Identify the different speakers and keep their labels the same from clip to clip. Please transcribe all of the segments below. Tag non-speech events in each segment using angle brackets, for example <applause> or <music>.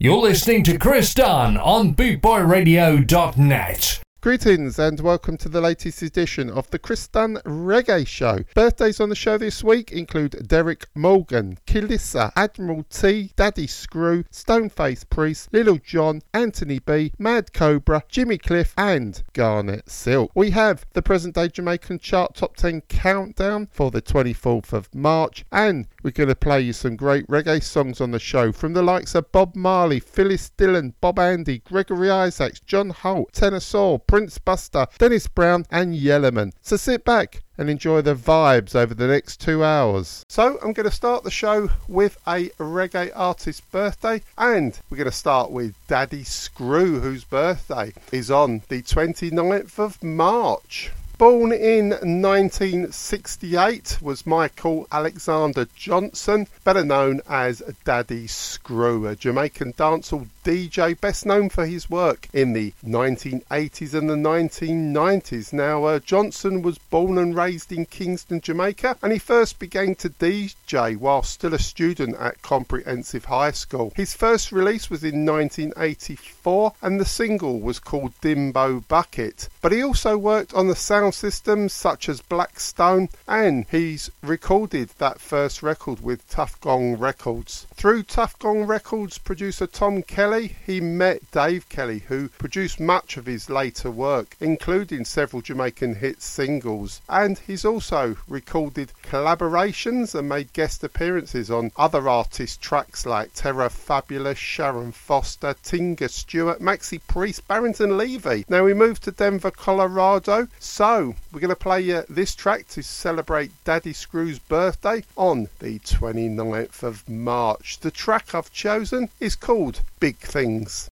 Speaker 1: You're listening to Chris Dunn on BootboyRadio.net.
Speaker 2: Greetings and welcome to the latest edition of the Chris Dunn Reggae Show. Birthdays on the show this week include Derek Morgan, Kilissa, Admiral T, Daddy Screw, Stoneface Priest, Little John, Anthony B, Mad Cobra, Jimmy Cliff, and Garnet Silk. We have the present day Jamaican chart top 10 countdown for the 24th of March, and we're going to play you some great reggae songs on the show from the likes of Bob Marley, Phyllis Dillon, Bob Andy, Gregory Isaacs, John Holt, Tenor Saw, Prince Buster, Dennis Brown, and Yellowman. So sit back and enjoy the vibes over the next two hours. So I'm going to start the show with a reggae artist's birthday, and we're going to start with Daddy Screw, whose birthday is on the 29th of March. Born in 1968 was Michael Alexander Johnson, better known as Daddy Screw, a Jamaican dancehall DJ best known for his work in the 1980s and the 1990s. Now, uh, Johnson was born and raised in Kingston, Jamaica, and he first began to DJ while still a student at Comprehensive High School. His first release was in 1984, and the single was called Dimbo Bucket. But he also worked on the sound systems such as Blackstone, and he's recorded that first record with Tuff Gong Records. Through Tuff Gong Records producer Tom Kelly, he met Dave Kelly, who produced much of his later work, including several Jamaican hit singles. And he's also recorded collaborations and made guest appearances on other artists' tracks like Terror Fabulous, Sharon Foster, Tinga Stewart, Maxi Priest, Barrington Levy. Now we move to Denver, Colorado. So we're going to play you this track to celebrate Daddy Screw's birthday on the 29th of March. The track I've chosen is called Big Things.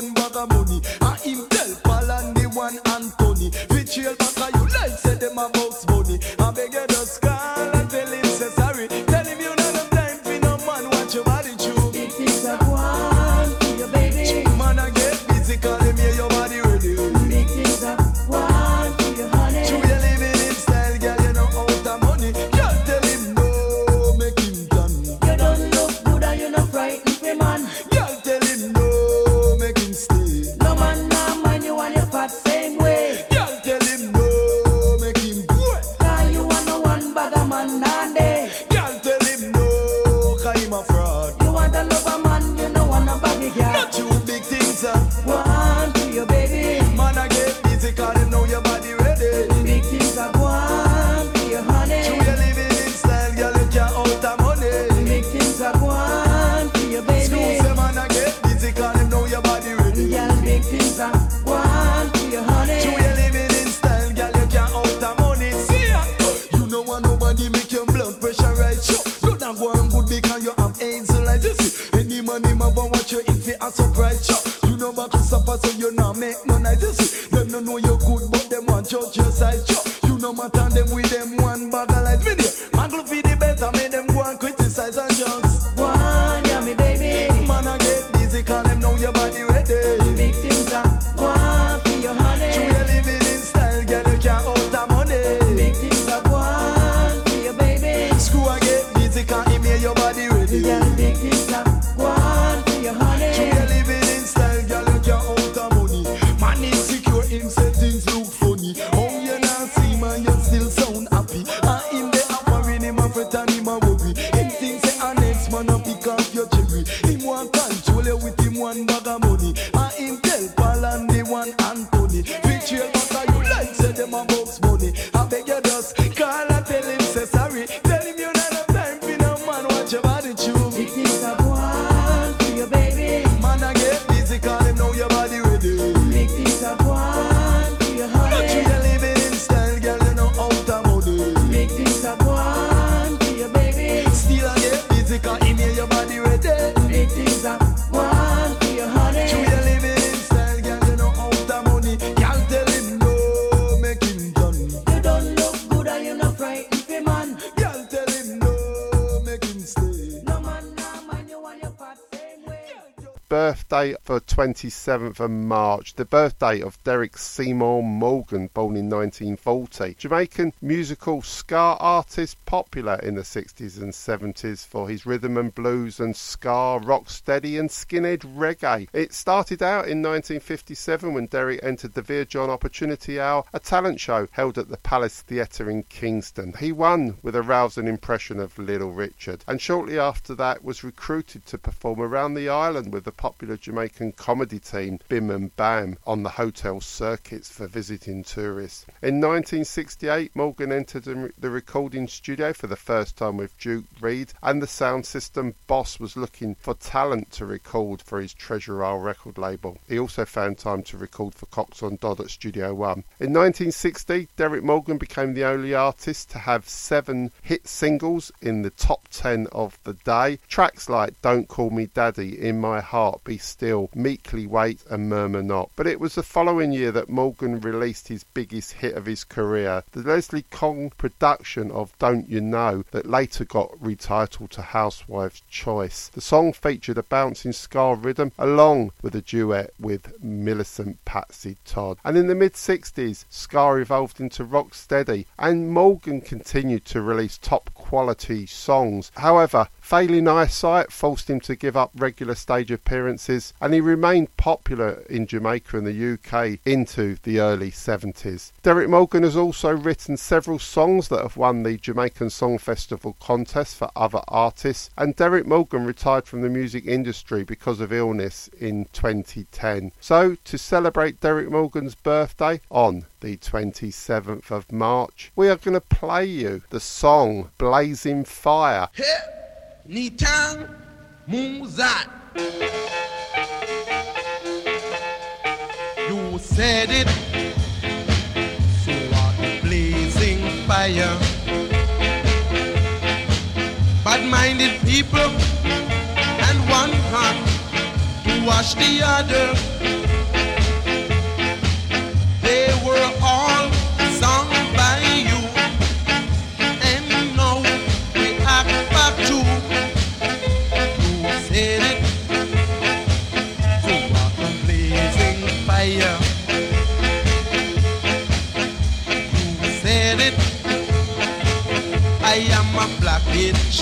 Speaker 3: Big things I want
Speaker 2: 27th of March, the birthday of Derek Seymour Morgan, born in 1940. Jamaican musical ska artist, popular in the 60s and 70s for his rhythm and blues and ska, rocksteady and skinhead reggae. It started out in 1957 when Derek entered the Vere John Opportunity Hour, a talent show held at the Palace Theatre in Kingston. He won with a rousing impression of Little Richard, and shortly after that was recruited to perform around the island with the popular Jamaican comedy team Bim and Bam on the hotel circuits for visiting tourists. In 1968, Morgan entered the recording studio for the first time with Duke Reid, and the sound system boss was looking for talent to record for his Treasure Isle record label. He also found time to record for Coxsone Dodd at Studio One. In 1960, Derek Morgan became the only artist to have seven hit singles in the top ten of the day. Tracks like Don't Call Me Daddy, In My Heart, Be Still, Meekly Wait, and Murmur Not. But it was the following year that Morgan released his biggest hit of his career, the Leslie Kong production of Don't You Know, that later got retitled to Housewife's Choice. The song featured a bouncing ska rhythm along with a duet with Millicent Patsy Todd. And in the mid 60s, ska evolved into rocksteady, and Morgan continued to release top quality songs. However, Failing eyesight forced him to give up regular stage appearances, and he remained popular in Jamaica and the UK into the early 70s. Derek Morgan has also written several songs that have won the Jamaican Song Festival contest for other artists, and Derek Morgan retired from the music industry because of illness in 2010. So, to celebrate Derek Morgan's birthday on the 27th of March, we are going to play you the song Blazing Fire.
Speaker 4: Nitang Muzat. You said it, so are the blazing fire. Bad-minded people and one hand to wash the other.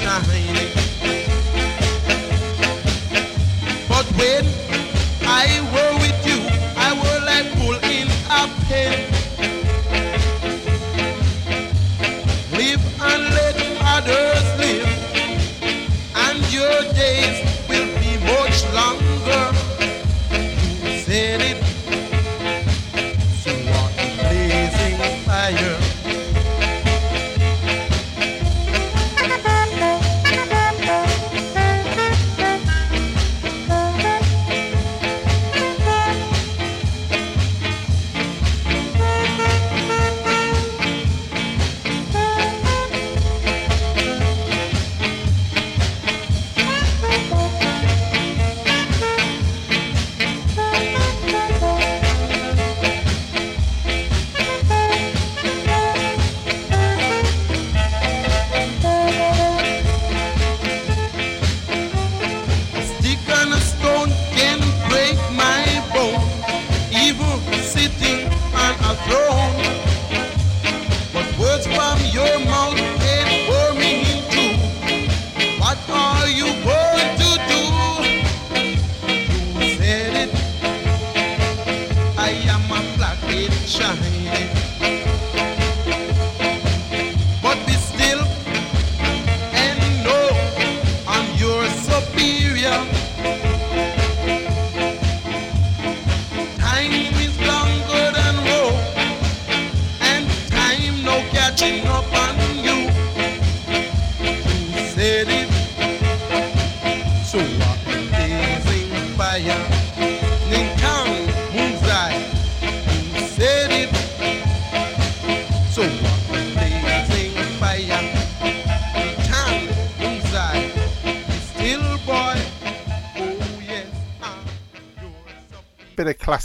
Speaker 4: Shining.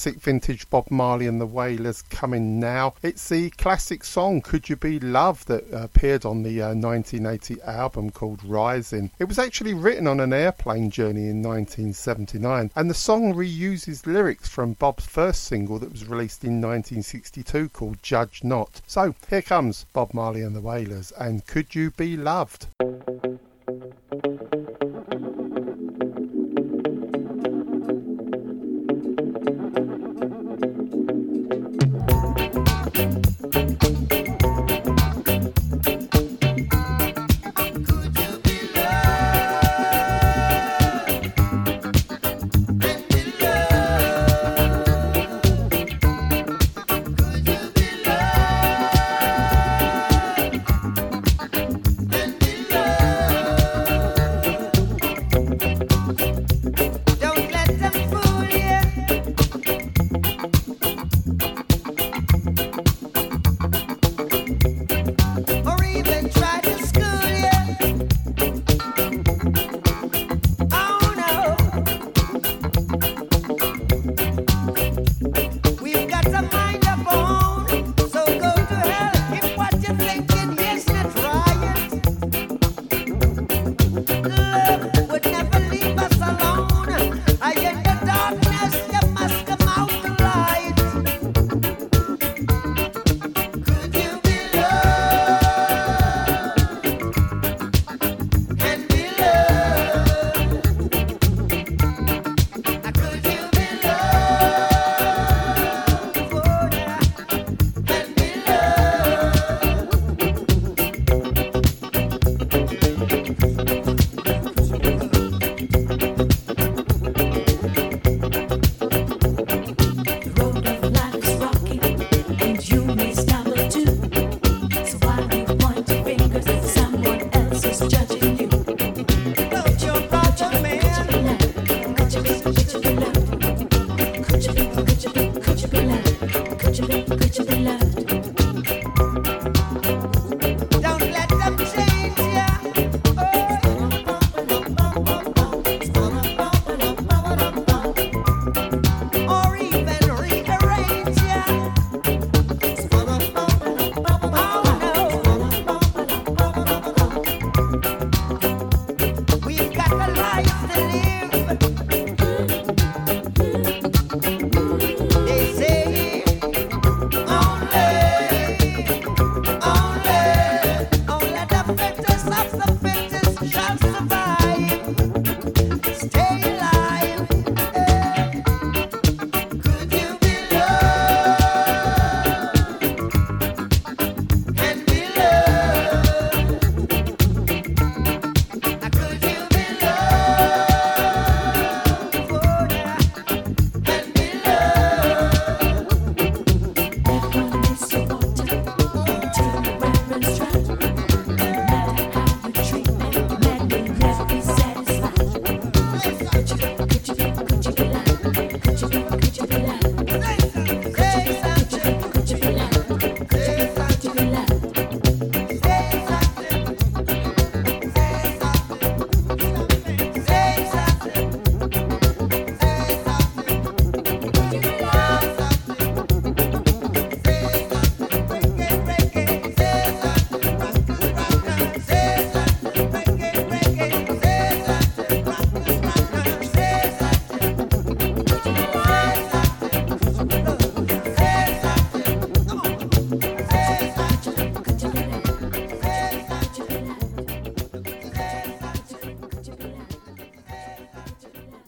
Speaker 5: Classic vintage Bob Marley and the Wailers coming now. It's the classic song Could You Be Loved that appeared on the uh, 1980 album called Rising. It was actually written on an airplane journey in 1979 and the song reuses lyrics from Bob's first single that was released in 1962 called Judge Not. So here comes Bob Marley and the Wailers and Could You Be Loved?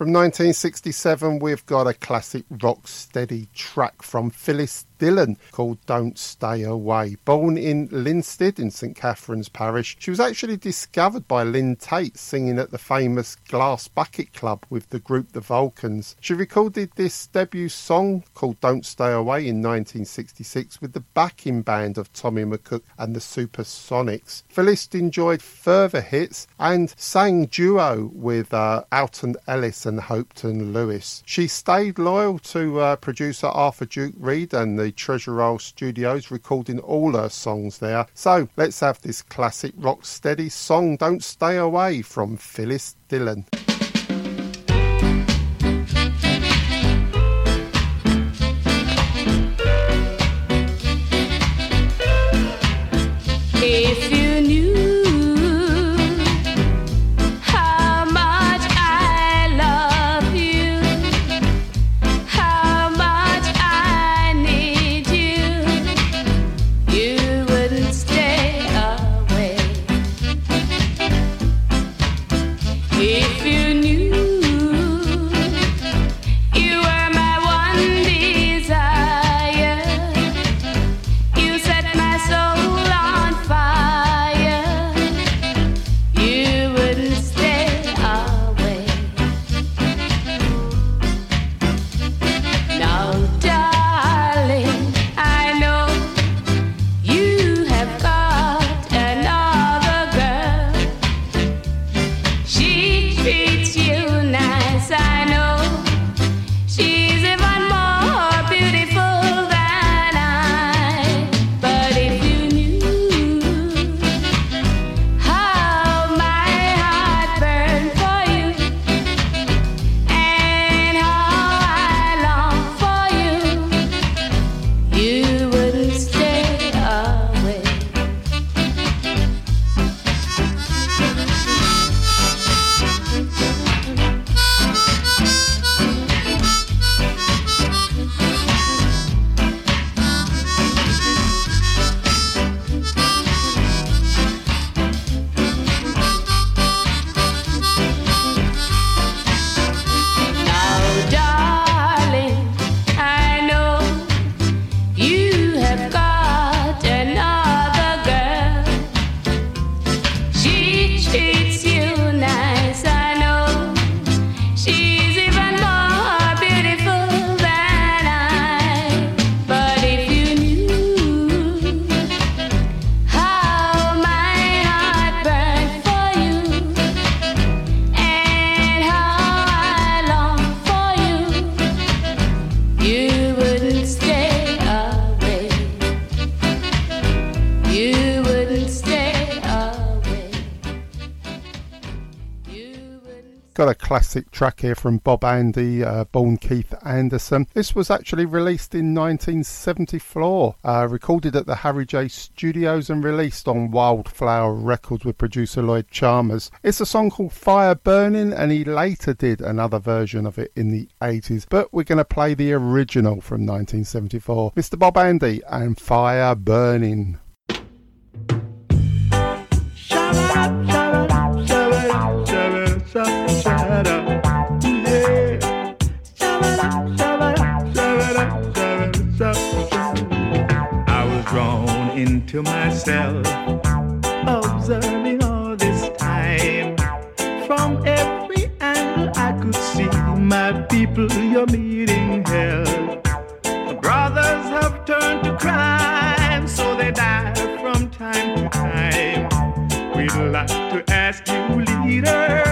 Speaker 5: From 1967, we've got a classic rock steady track from Phyllis Dillon called Don't Stay Away. Born in Linstead in St Catherine's Parish, she was actually discovered by Lynn Taitt singing at the famous Glass Bucket Club with the group The Vulcans. She recorded this debut song called Don't Stay Away in 1966 with the backing band of Tommy McCook and the Supersonics. Phyllis enjoyed further hits and sang duo with uh, Alton Ellis and Hopeton Lewis. She stayed loyal to uh, producer Arthur Duke Reid and the Treasure Isle Studios, recording all her songs there. So let's have this classic rock steady song, Don't Stay Away, from Phyllis Dillon.
Speaker 2: Track here from Bob Andy, uh, born Keith Anderson. This was actually released in 1974, uh, recorded at the Harry J Studios and released on Wildflower Records with producer Lloyd Charmers. It's a song called Fire Burning, and he later did another version of it in the 80s, but we're going to play the original from 1974. Mr. Bob Andy and Fire Burning.
Speaker 6: To myself, observing all this time. From every angle, I could see my people, you're meeting hell. The brothers have turned to crime, so they die from time to time. We'd like to ask you, leaders,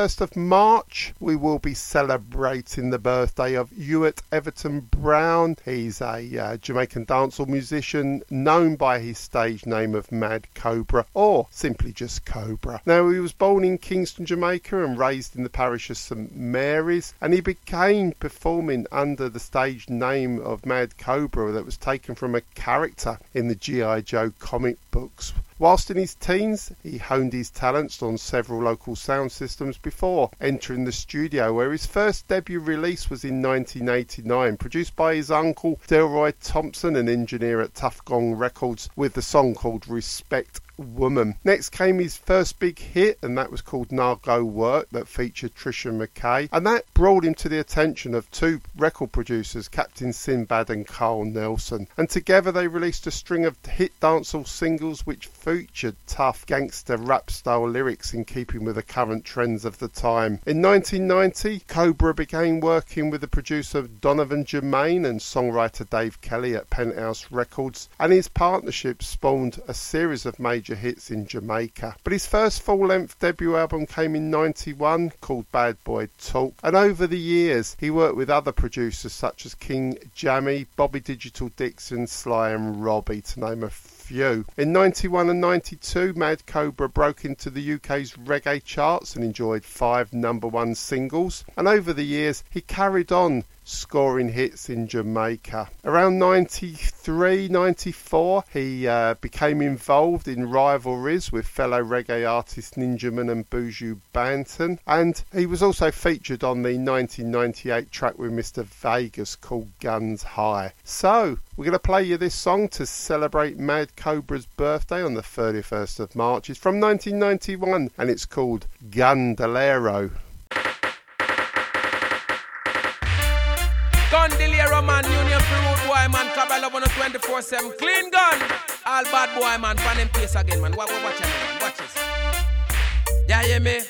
Speaker 6: 1st of
Speaker 2: March, we will be celebrating the birthday of Ewart Everton Brown. He's a uh, Jamaican dancehall musician known by his stage name of Mad Cobra or simply just Cobra. Now, he was born in Kingston, Jamaica and raised in the parish of St Mary's, and he began performing under the stage name of Mad Cobra that was taken from a character in the G.I. Joe comic books. Whilst in his teens, he honed his talents on several local sound systems before entering the studio, where his first debut release was in 1989, produced by his uncle Delroy Thompson, an engineer at Tuff Gong Records, with the song called Respect Woman. Next came his first big hit, and that was called Nago Work, that featured Trisha McKay, and that brought him to the attention of two record producers, Captain Sinbad and Carl Nelson. And together they released a string of hit dancehall singles which featured tough gangster rap style lyrics in keeping with the current trends of the time. In 1990, Cobra began working with the producer Donovan Germain and songwriter Dave Kelly at Penthouse Records, and his partnership spawned a series of major hits in Jamaica. But his first full length debut album came in 91 called Bad Boy Talk, and over the years he worked with other producers such as King Jammy, Bobby Digital Dixon, Sly, and Robbie, to name a few. In 91 and 92, Mad Cobra broke into the UK's reggae charts and enjoyed five number one singles. And over the years, he carried on scoring hits in Jamaica. Around 93, 94, he uh, became involved in rivalries with fellow reggae artists Ninjaman and Buju Banton, and he was also featured on the 1998 track with Mr. Vegas called Guns High. So, we're going to play you this song to celebrate Mad Cobra's birthday on the 31st of March. It's from 1991 and it's called Gandolero.
Speaker 7: Condilero man, for Root Boy man, Cabal on a 24 7. Clean gun. All bad boy man, pan them pace again man. Watch, watch, man. Watch this. Yeah, hear me?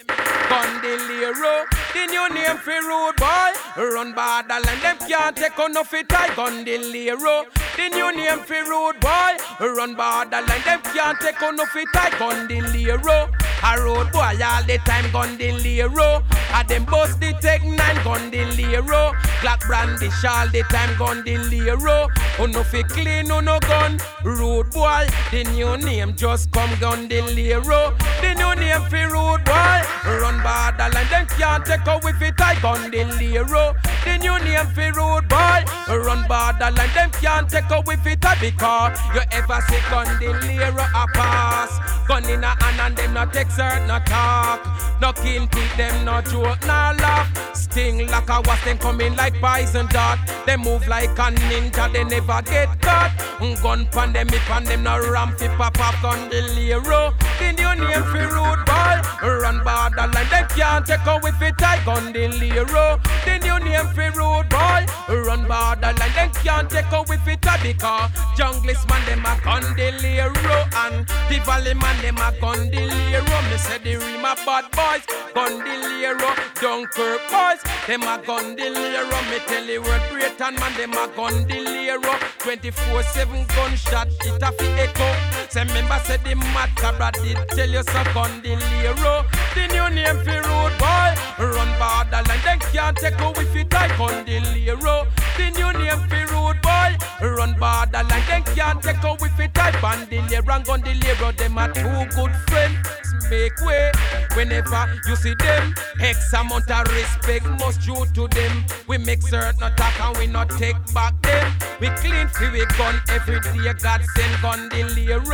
Speaker 7: Condilero, the new name for road boy. Run borderline, them can't take on no fit I Condilero, the new name for road boy. Run borderline, them can't take on no fit I Condilero. A road boy all the time gun the Lero. A them bust the Tech 9 gun the Lero. Black brandish all the time gun the Lero. Oh no fi clean no no gun. Road boy, the new name just come gun the new name fi road boy. Run borderline, them can't take out with it I gun the new name fi road boy. Run borderline, them can't take out with it I because you ever see gun the Lero a pass. Gun in a hand and them not take exert, no talk. No kill teeth, them no joke, no laugh. Sting like a wasp, them coming like poison dart. They move like a ninja, they never get caught. Mm, gun pan them, if pan them, no ram fi pop up on the lero. The new name fi road boy. Run borderline, they can't take away fi tie gun the lero. The new name fi road boy. Run borderline, they can't take away fi tie because junglist man them a gun the lero and the valley man them a gun the lero me say the Rima bad boys, Gondilero, Dunkirk boys, them a Gondilero. Me tell you word Britain man, them a Gondilero. 24/7 gunshot, it a fi echo. Say member say the mad cabra did tell you so Gondilero. The new name fi road boy, run borderline, them can't take away fi die Gondilero. The new name fi road boy, run borderline, them can't take away fi die Bandilero and Gondilero. Them a two good friends make way whenever you see them. X amount of respect must due to them. We make certain attack and we not take back them. We clean free we gun every day. God send gun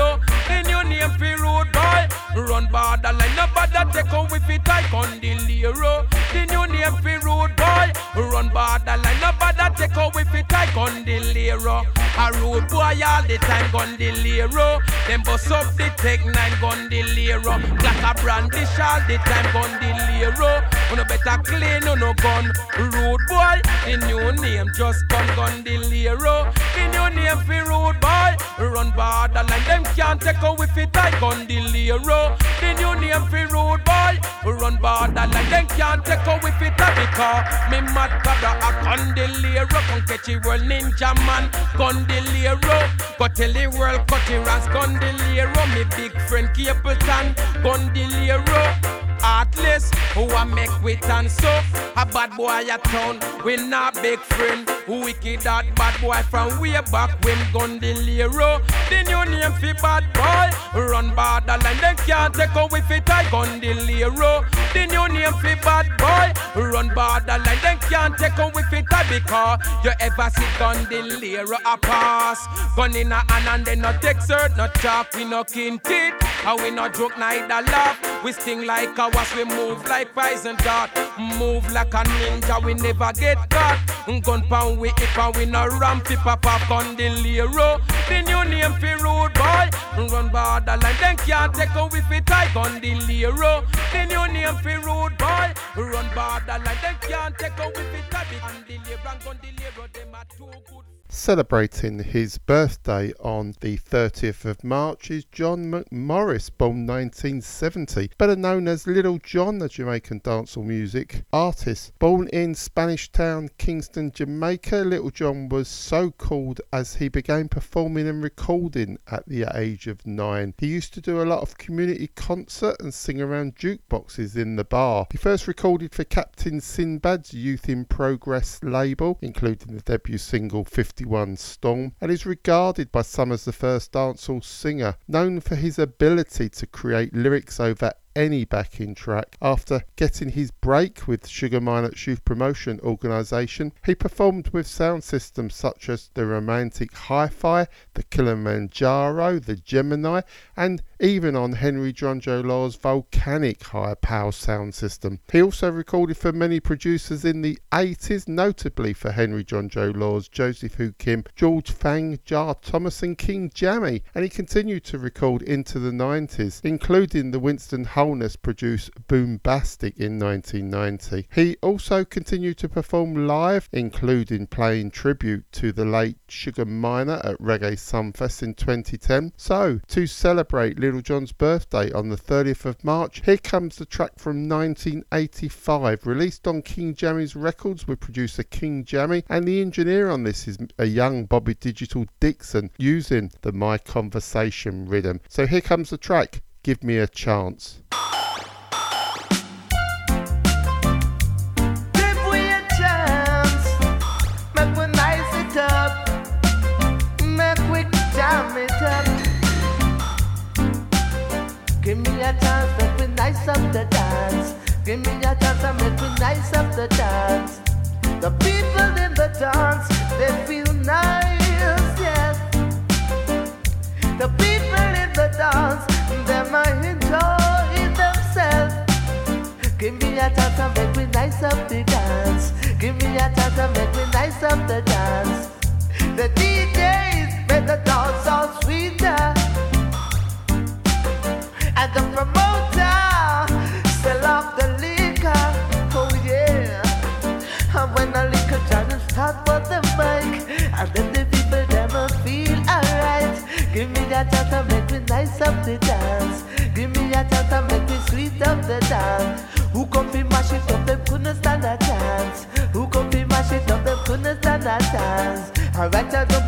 Speaker 7: the Lero. Your name free road boy. Run borderline, no bother take on with it. I gun the Lero. Then your name free road boy. Run borderline, no bother take on with it. I gun the Lero. A road boy all the time gun the Lero. Them bust up the Tech 9 gun the Lero. Black a brandish all the time gun the Lero. You better clean no no gun. Road boy, the new name just come gun the Lero. The new name for road boy. Run borderline, them can't take away with it. I gun the Lero. The new name for road boy. Run borderline, them can't take away with it. Because me mad brother a gun the Lero. Come catch a world ninja man. Gun the Lero. Go tell the world cut the ranks. Gun the Lero. Me big friend Capleton. Gun the Lero. Heartless, who I make with and so. A bad boy a town, we not big friend. Who Wicked that bad boy from way back when gun the new name fi bad boy Run borderline, them can't take away fi tie the Lero. The new name fi bad boy Run borderline, them can't take away fi tie Because you ever see gun a pass. Gun in a hand and then no take cert, no talk, we no kin teeth. And we no joke neither laugh. We sting like a wasp, we move like poison dart. Move like a ninja, we never get caught. Gun pound we hip and we no ramp it pop up on the Lero. The new name for rude boy. Run borderline, then can't take a with it tight on the Lero. The new name for rude boy. Run borderline, then can't take a with it tight on the Lero. Gun the Lero, them are too good.
Speaker 2: Celebrating his birthday on the 30th of March is John McMorris, born 1970, better known as Little John, the Jamaican dancehall music artist. Born in Spanish town, Kingston, Jamaica, Little John was so called as he began performing and recording at the age of nine. He used to do a lot of community concert and sing around jukeboxes in the bar. He first recorded for Captain Sinbad's Youth in Progress label, including the debut single 50 51 Storm and is regarded by some as the first dancehall singer, known for his ability to create lyrics over any backing track. After getting his break with Sugar Minott's youth promotion organisation, he performed with sound systems such as the Romantic Hi-Fi, the Kilimanjaro, the Gemini, and even on Henry Junjo Lawes Volcanic high power sound system. He also recorded for many producers in the 80s, notably for Henry Junjo Lawes Joseph Hoo Kim, George Phang, Jah Thomas, and King Jammy, and he continued to record into the 90s, including the Winston Holness produced Boombastic in 1990. He also continued to perform live, including playing tribute to the late Sugar Minott at Reggae Sunfest in 2010. So, to celebrate Little John's birthday on the 30th of March, here comes the track from 1985, released on King Jammy's records with producer King Jammy, and the engineer on this is a young Bobby Digital Dixon using the My Conversation rhythm. So here comes the track, Give Me a Chance.
Speaker 8: Give me a chance, make me nice up the dance. Give me a chance and make me nice up the dance. The people in the dance, they feel nice, yes. The people in the dance, might enjoy themselves. Give me a chance and make me nice up the dance. Give me a chance and make me nice up the dance. The DJs make the dance all sweeter. And the promoter sell off the liquor. Oh yeah. And when the liquor trying start for the mic, and then the people never feel alright. Give me that chance to nice up the dance. Give me a chance to make me sweet up the dance. Who come fi mash it up, them couldn't stand a chance. Who come fi mash it up, them couldn't stand a chance. I don't need just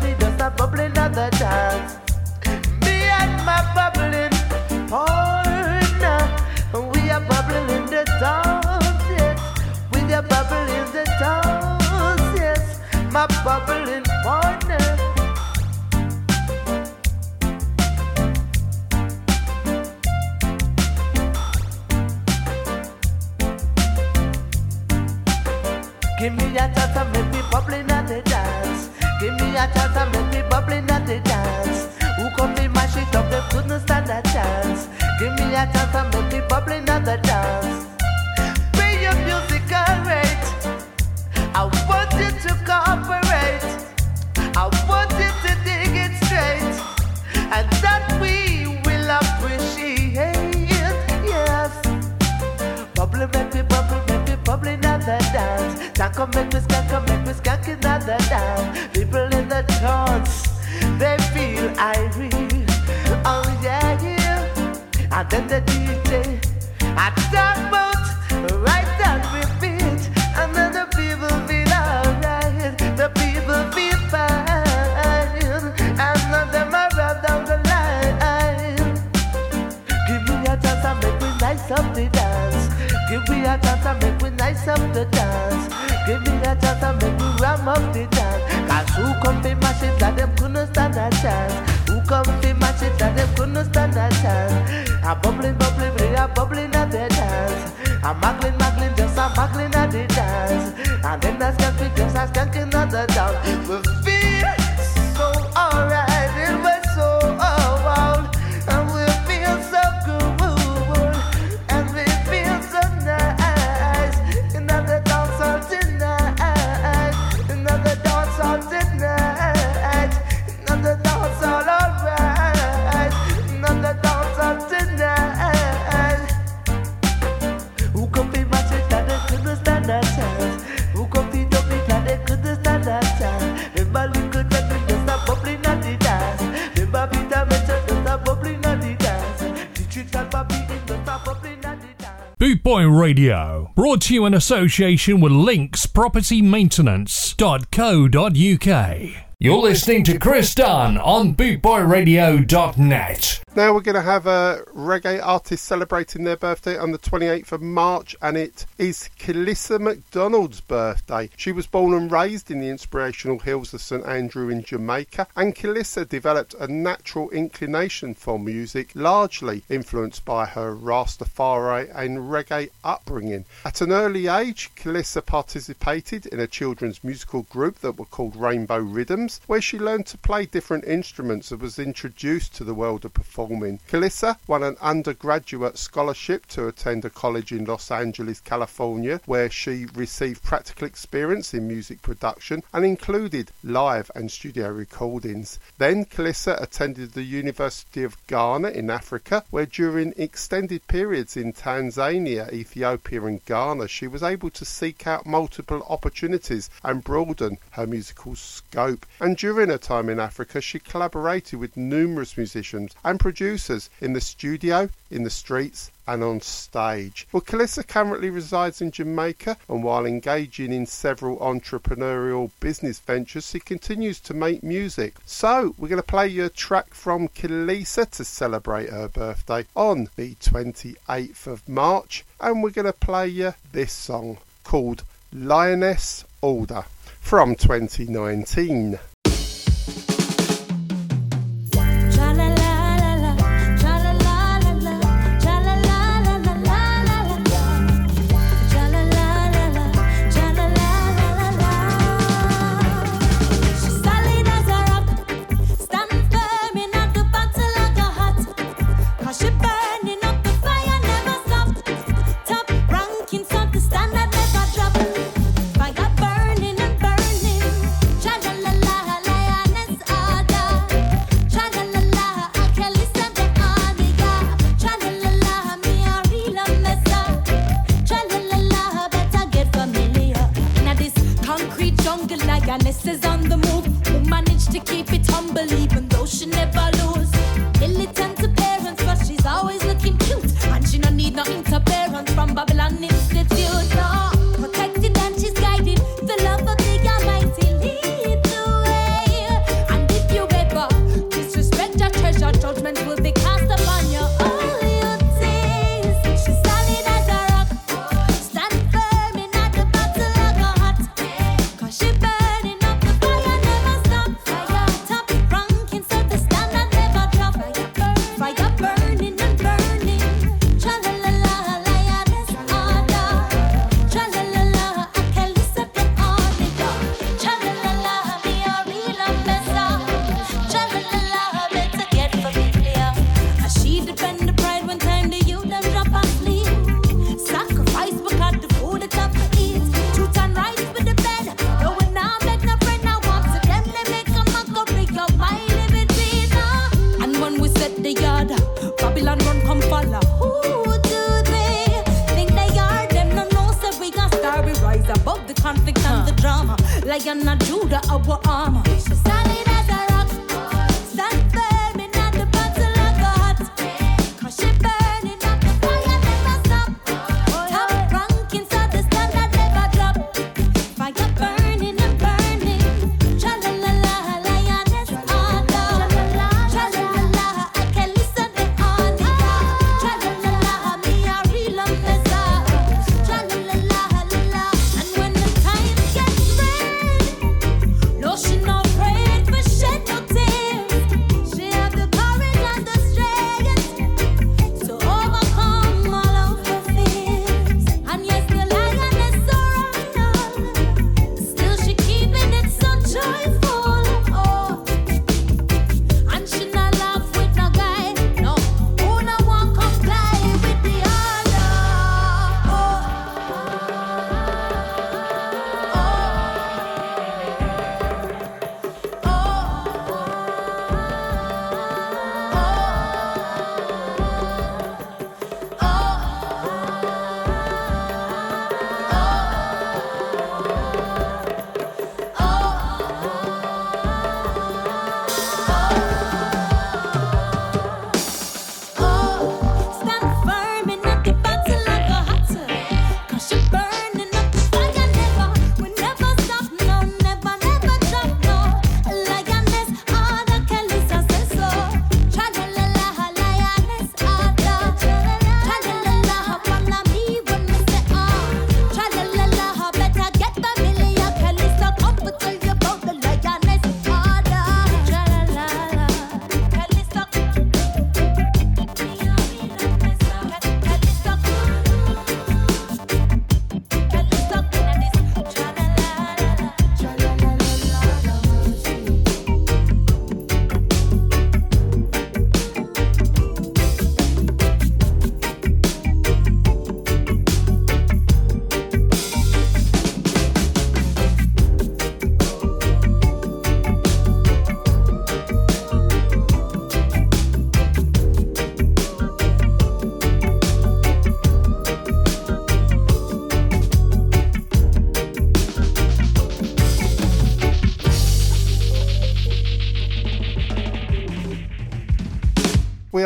Speaker 1: Radio, brought to you in association with Links Property Maintenance.co.uk. You're listening to Chris Dunn on BootboyRadio.net.
Speaker 9: Now we're going to have a reggae artist celebrating their birthday on the 28th of March, and it is Kelissa McDonald's birthday. She was born and raised in the inspirational hills of St Andrew in Jamaica, and Kelissa developed a natural inclination for music, largely influenced by her Rastafari and reggae upbringing. At an early age, Kelissa participated in a children's musical group that were called Rainbow Rhythms, where she learned to play different instruments and was introduced to the world of performing. Kelissa won an undergraduate scholarship to attend a college in Los Angeles, California, where she received practical experience in music production and included live and studio recordings. Then Kelissa attended the University of Ghana in Africa, where during extended periods in Tanzania, Ethiopia, and Ghana, she was able to seek out multiple opportunities and broaden her musical scope. And during her time in Africa, she collaborated with numerous musicians and producers in the studio, in the streets, and on stage. Well, Kelissa currently resides in Jamaica, and while engaging in several entrepreneurial business ventures, she continues to make music. So, we're going to play you a track from Kelissa to celebrate her birthday on the 28th of March, and we're going to play you this song called Lioness Order from 2019.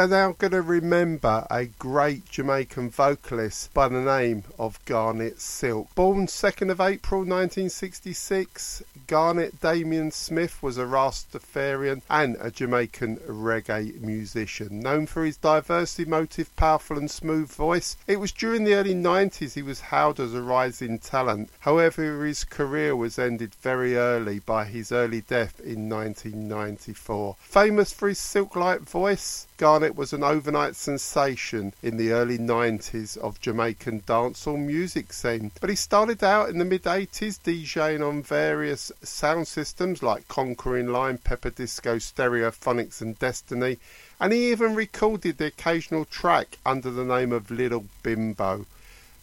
Speaker 2: Are now going to remember a great Jamaican vocalist by the name of Garnet Silk. Born 2nd of April 1966, Garnet Damien Smith was a Rastafarian and a Jamaican reggae musician. Known for his diverse, emotive, powerful and smooth voice, it was during the early 90s he was hailed as a rising talent. However, his career was ended very early by his early death in 1994. Famous for his silk-like voice, Garnet was an overnight sensation in the early 90s of Jamaican dancehall music scene, but he started out in the mid 80s DJing on various sound systems like Conquering Lion, Pepper Disco, Stereophonics and Destiny, and he even recorded the occasional track under the name of Little Bimbo.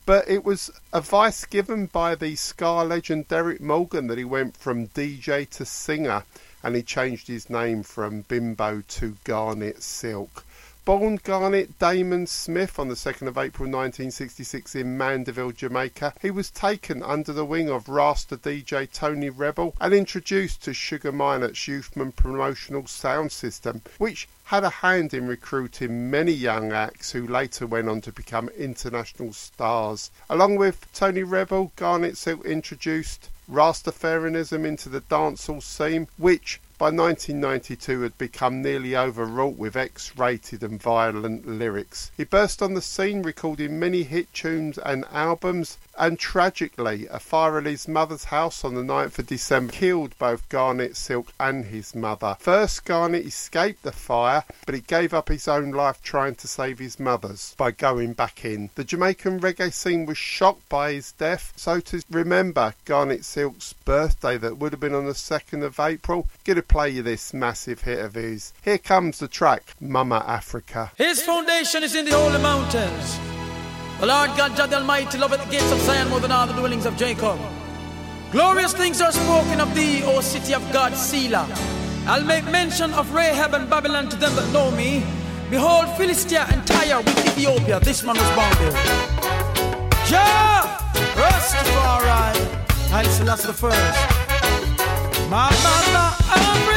Speaker 2: But it was advice given by the ska legend Derrick Morgan that he went from DJ to singer and he changed his name from Bimbo to Garnet Silk. Born Garnet Damon Smith on the 2nd of April 1966 in Mandeville, Jamaica, he was taken under the wing of Rasta DJ Tony Rebel and introduced to Sugar Minott's Youthman promotional sound system, which had a hand in recruiting many young acts who later went on to become international stars. Along with Tony Rebel, Garnet Silk introduced Rastafarianism into the dancehall scene, which by 1992 had become nearly overwrought with X-rated and violent lyrics. He burst on the scene recording many hit tunes and albums and tragically a fire at his mother's house on the 9th of December killed both Garnet Silk and his mother. First Garnet escaped the fire but he gave up his own life trying to save his mother's by going back in. The Jamaican reggae scene was shocked by his death so to remember Garnet Silk's birthday that would have been on the 2nd of April, get a play you this massive hit of his. Here comes the track, Mama Africa.
Speaker 10: His foundation is in the holy mountains. The Lord God, God Almighty, loveth the gates of Zion more than all the dwellings of Jacob. Glorious things are spoken of thee, O city of God, Selah. I'll make mention of Rahab and Babylon to them that know me. Behold, Philistia and Tyre with Ethiopia. This man was born there. Jah, Rastafari, Haile Selassie the first. My mama, Africa.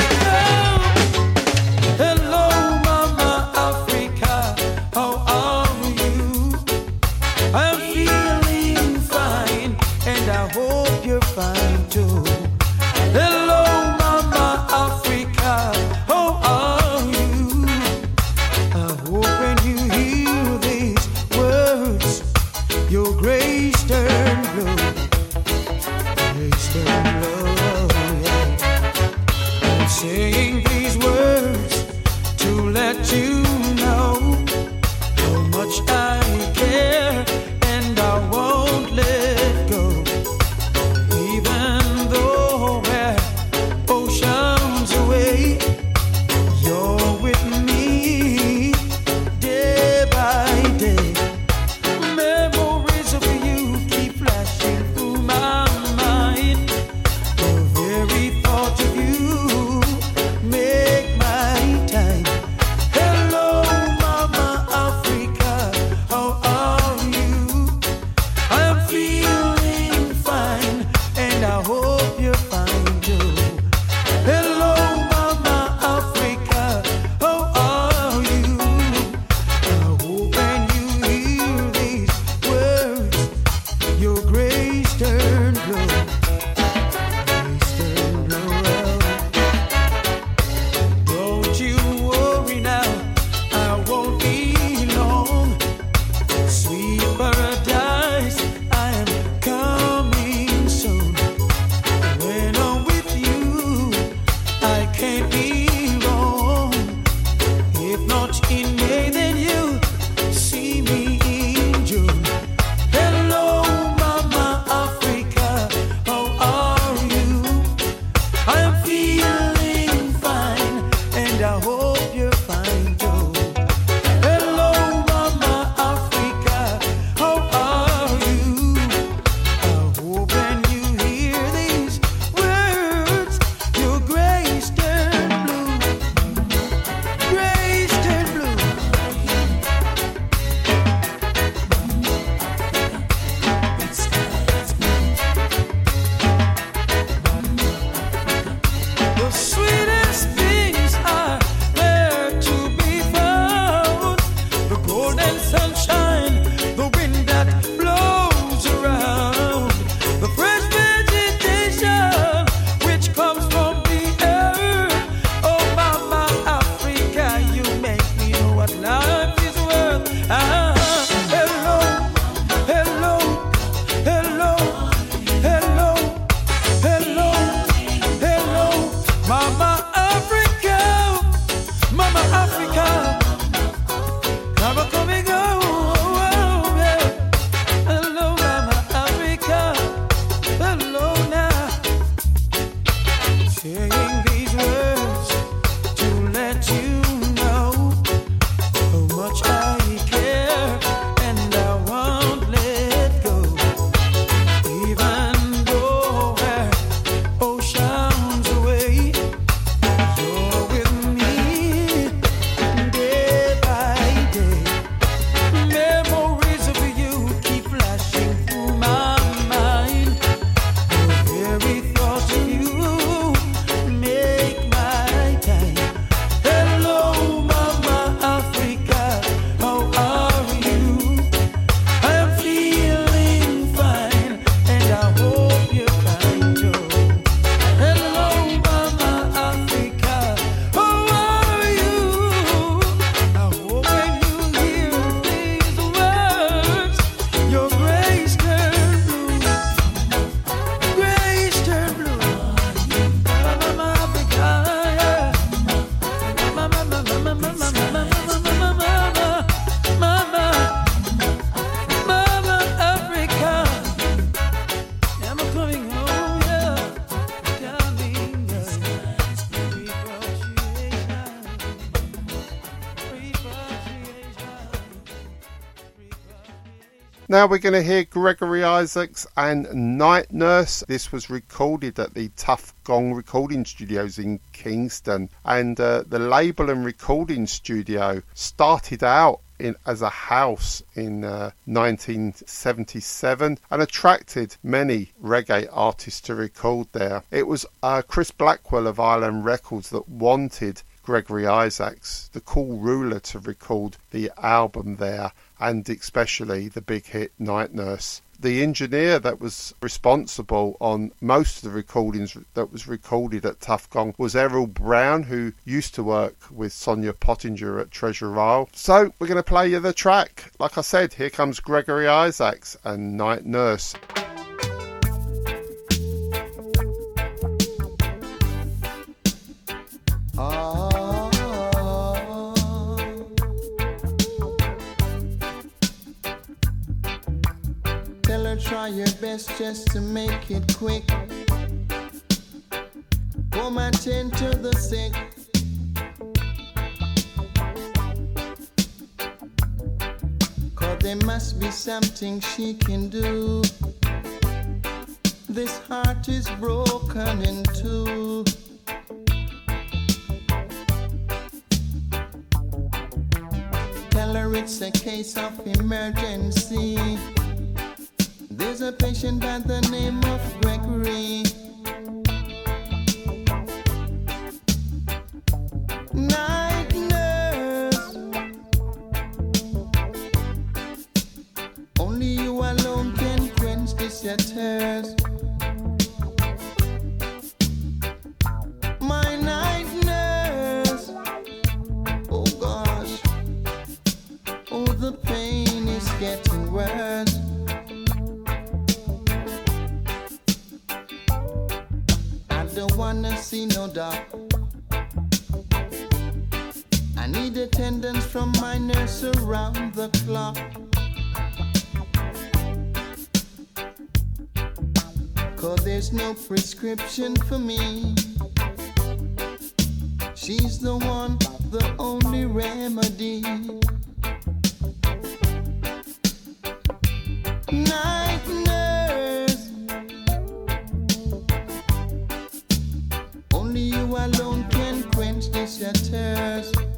Speaker 2: Now we're going to hear Gregory Isaacs and Night Nurse. This was recorded at the Tuff Gong Recording Studios in Kingston, and uh, the label and recording studio started out in, as a house in uh, 1977 and attracted many reggae artists to record there. It was uh, Chris Blackwell of Island Records that wanted Gregory Isaacs, the cool ruler, to record the album there and especially the big hit Night Nurse. The engineer that was responsible on most of the recordings that was recorded at Tuff Gong was Errol Brown, who used to work with Sonia Pottinger at Treasure Isle. So we're going to play you the track. Like I said, here comes Gregory Isaacs and Night Nurse. Ah.
Speaker 11: Try your best just to make it quick. Come attend to the sick. Cause there must be something she can do. This heart is broken in two. Tell her it's a case of emergency. There's a patient by the name of Gregory. Night nurse. Only you alone can quench this thirst. My night nurse. Oh gosh. Oh, the pain is getting worse. Wanna see no doc. I need attendance from my nurse around the clock. Cause there's no prescription for me. She's the one, the only remedy. Night nurse. Alone can quench this your thirst.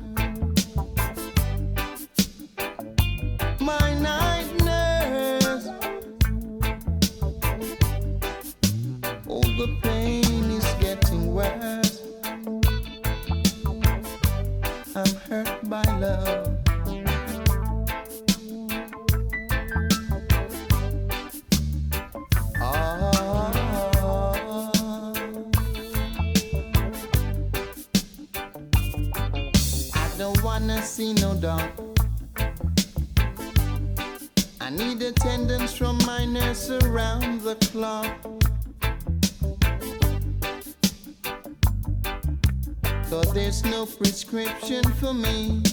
Speaker 11: For me.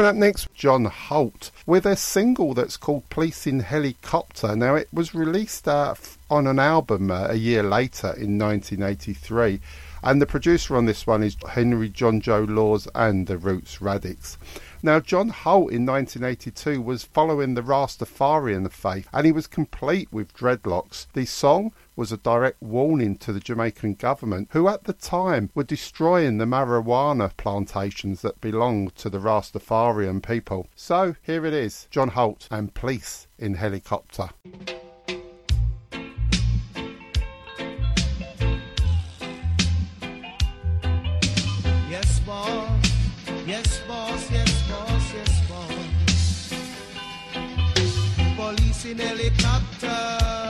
Speaker 2: Coming up next, John Holt with a single that's called Police in Helicopter. Now, it was released uh, on an album uh, a year later in 1983, and the producer on this one is Henry Junjo Lawes and the Roots Radics. Now, John Holt in 1982 was following the Rastafarian faith and he was complete with dreadlocks. The song was a direct warning to the Jamaican government, who at the time were destroying the marijuana plantations that belonged to the Rastafarian people. So here it is John Holt and Police in Helicopter.
Speaker 4: Yes, boss. Yes, boss. Yes, boss. Yes, boss. Police in helicopter.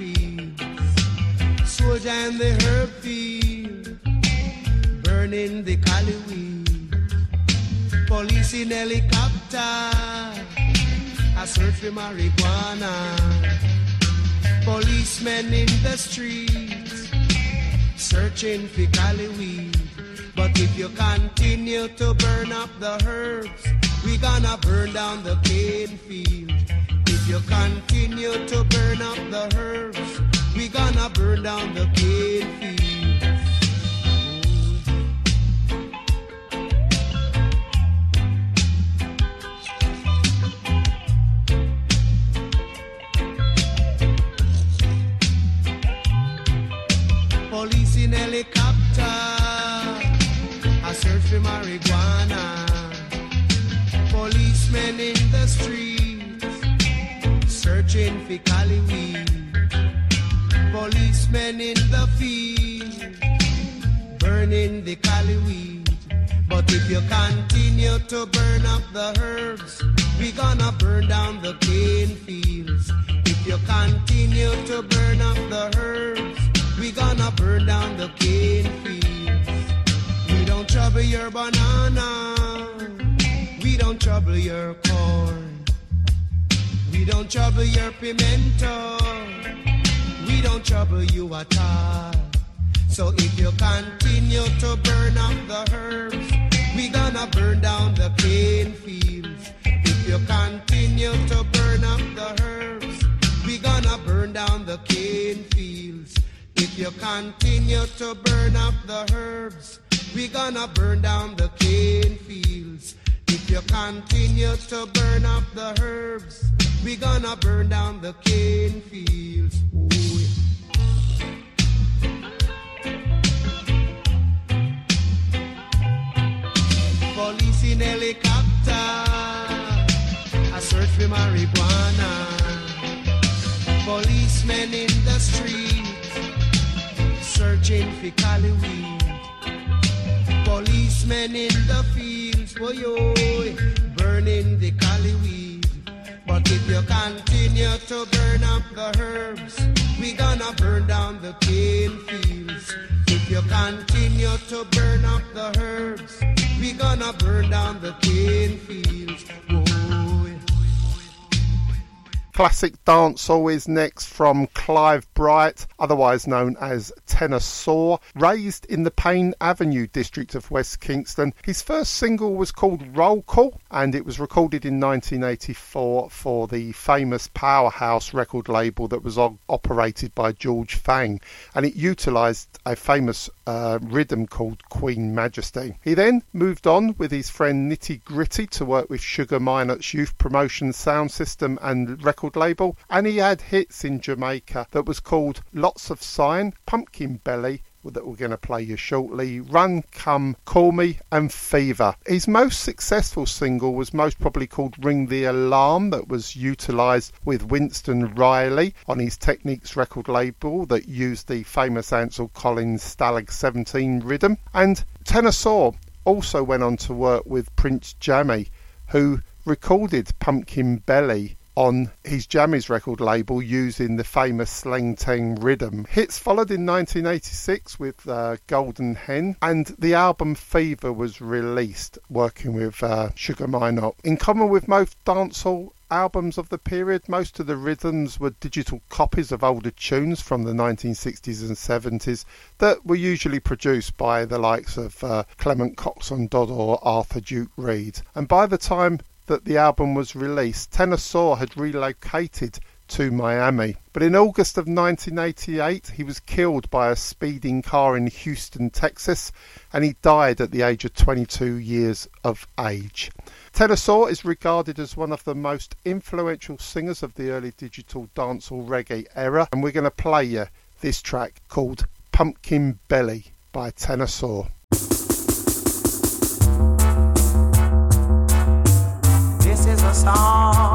Speaker 4: In the herb field, burning the cali weed. Police in helicopter, I search for marijuana. Policemen in the streets, searching for cali weed. But if you continue to burn up the herbs, we gonna burn down the cane field. If you continue to burn up the herbs, we gonna burn down the cane field. Police in helicopter, I search for marijuana. Policemen in the streets, searching for cali weed. Policemen in the field, burning the cali weed. But if you continue to burn up the herbs, we gonna burn down the cane fields. If you continue to burn up the herbs, we gonna burn down the cane fields. We don't trouble your banana. We don't trouble your corn. We don't trouble your pimento. Don't trouble you at all. So if you continue to burn up the herbs, we gonna burn down the cane fields. If you continue to burn up the herbs, we gonna burn down the cane fields. If you continue to burn up the herbs, we gonna burn down the cane fields. You continue to burn up the herbs, we gonna burn down the cane fields. Ooh, yeah. Police in helicopter, I search for marijuana. Policemen in the streets, searching for cali weed. Policemen in the fields, boy, oh, burning the cali weed. But if you continue to burn up the herbs, we gonna burn down the cane fields. If you continue to burn up the herbs, we gonna burn down the cane fields.
Speaker 2: Classic Dance Always next from Clive Bright, otherwise known as Tenor Saw, raised in the Payne Avenue district of West Kingston. His first single was called Roll Call and it was recorded in 1984 for the famous Powerhouse record label that was operated by George Phang and it utilised a famous uh, rhythm called Queen Majesty. He then moved on with his friend Nitty Gritty to work with Sugar Minott's youth promotion sound system and record label, and he had hits in Jamaica that was called Lots of Sign, Pumpkin Belly, that we're going to play you shortly, Run Come Call Me, and Fever. His most successful single was most probably called Ring the Alarm, that was utilised with Winston Riley on his Techniques record label that used the famous Ansel Collins Stalag 17 rhythm. And Tenor also went on to work with Prince Jammy, who recorded Pumpkin Belly on his Jammies record label using the famous Sleng Teng rhythm. Hits followed in 1986 with uh, Golden Hen, and the album Fever was released, working with uh, Sugar Minott. In common with most dancehall albums of the period, most of the rhythms were digital copies of older tunes from the 1960s and 70s that were usually produced by the likes of uh, Clement Coxsone Dodd or Arthur Duke Reid. And by the time that the album was released, Tenor had relocated to Miami. But in August of 1988, he was killed by a speeding car in Houston, Texas, and he died at the age of 22 years of age. Tenor is regarded as one of the most influential singers of the early digital dancehall reggae era, and we're going to play you this track called Pumpkin Belly by Tenor
Speaker 12: song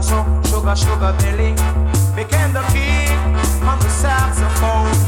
Speaker 12: So, sugar, sugar belly. Became the king on the saxophone.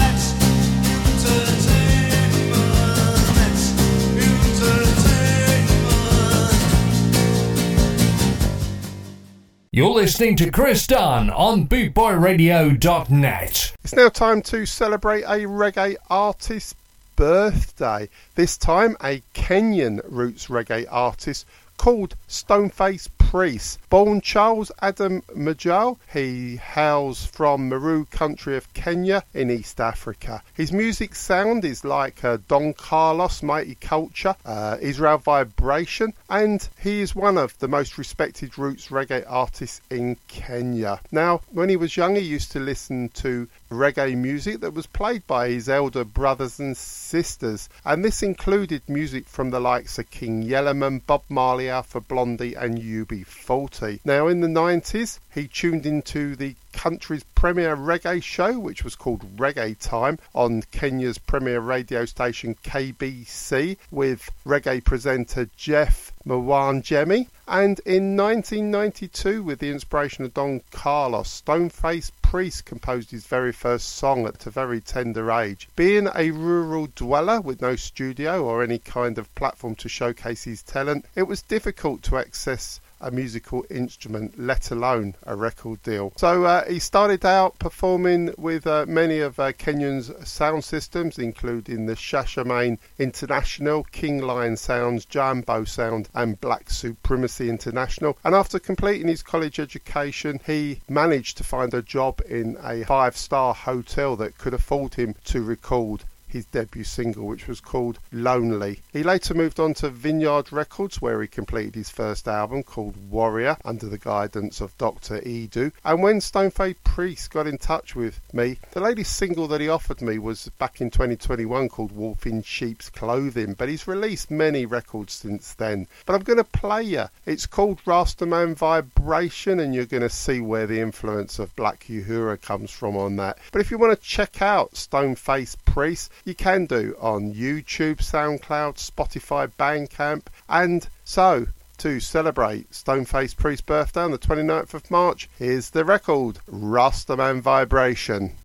Speaker 1: You're listening to Chris Dunn on BootboyRadio.net.
Speaker 2: It's now time to celebrate a reggae artist's birthday. This time, a Kenyan roots reggae artist called Stoneface Priest. Born Charles Adam Majal, he hails from Meru country of Kenya in East Africa. His music sound is like uh, Don Carlos, Mighty Culture, uh, Israel Vibration, and he is one of the most respected roots reggae artists in Kenya. Now, when he was young, he used to listen to reggae music that was played by his elder brothers and sisters, and this included music from the likes of King Yellowman, Bob Marley, Alpha Blondy, and UB40. Now, in the 90s, he tuned into the country's premier reggae show, which was called Reggae Time, on Kenya's premier radio station KBC, with reggae presenter Jeff Mwanjemi. And in 1992, with the inspiration of Don Carlos, Stoneface Priest composed his very first song at a very tender age. Being a rural dweller with no studio or any kind of platform to showcase his talent, it was difficult to access a musical instrument, let alone a record deal. So uh, he started out performing with uh, many of uh, Kenyan's sound systems, including the Shashamane International, King Lion Sounds, Jambo Sound, and Black Supremacy International. And after completing his college education, he managed to find a job in a five star hotel that could afford him to record his debut single, which was called Lonely. He later moved on to Vineyard Records, where he completed his first album called Warrior under the guidance of Dr. Edu. And when Stoneface Priest got in touch with me, the latest single that he offered me was back in 2021 called Wolf in Sheep's Clothing, but he's released many records since then. But I'm going to play you. It's called Rastaman Vibration, and you're going to see where the influence of Black Uhuru comes from on that. But if you want to check out Stoneface Priest, you can do on YouTube, SoundCloud, Spotify, Bandcamp. And so, to celebrate Stoneface Priest's birthday on the 29th of March, here's the record Rastaman Vibration.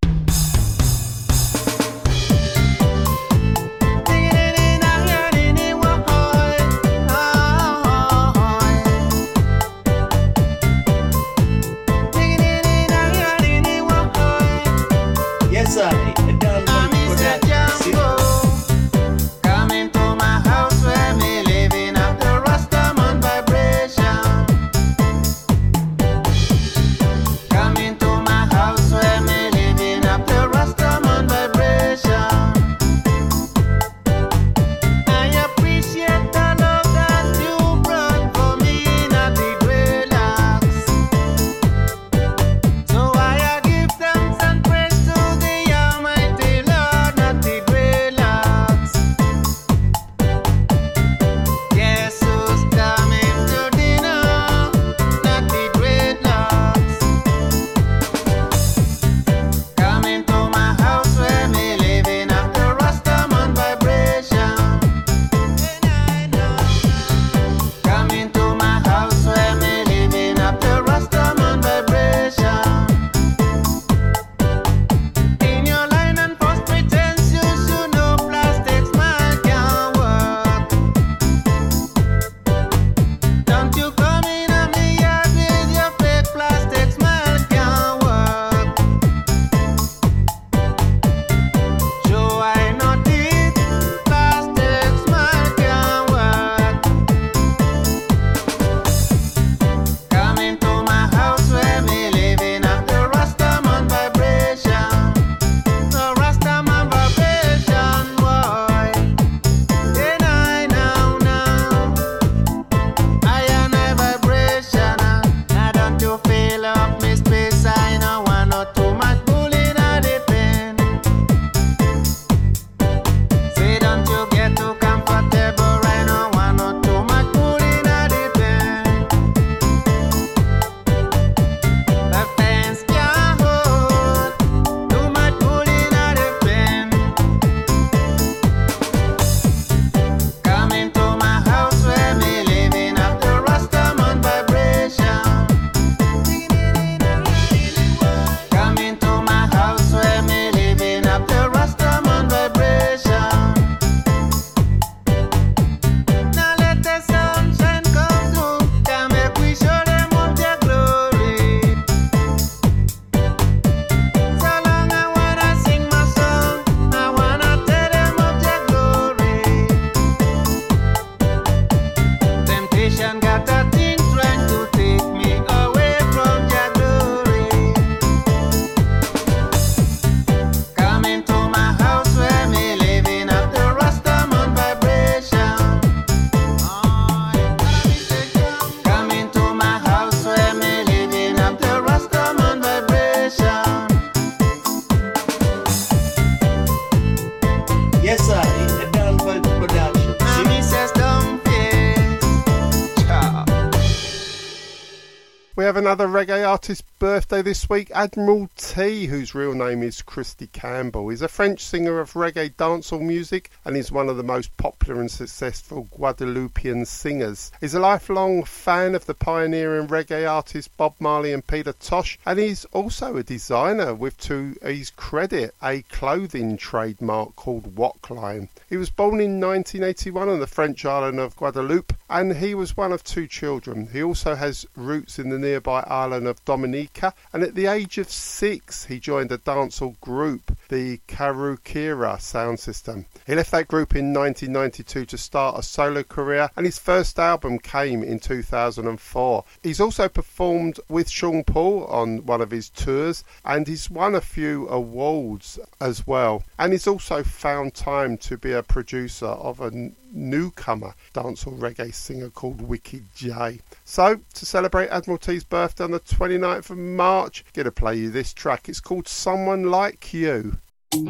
Speaker 2: Another reggae artist birthday this week, Admiral T, whose real name is Christy Campbell. is a French singer of reggae dancehall music and is one of the most popular and successful Guadeloupean singers. He's a lifelong fan of the pioneering reggae artists Bob Marley and Peter Tosh, and he's also a designer with to his credit a clothing trademark called Walkline. He was born in 1981 on the French island of Guadeloupe and he was one of two children. He also has roots in the nearby island of Dominica, and at the age of six, he joined a dancehall group, the Karukera sound system. He left that group in 1992 to start a solo career, and his first album came in 2004. He's also performed with Sean Paul on one of his tours, and he's won a few awards as well. And he's also found time to be a producer of a newcomer dancehall reggae singer called Wicked J. So, to celebrate Admiral T's birthday on the 29th of March, I'm going to play you this track. It's called Someone Like You.
Speaker 13: I've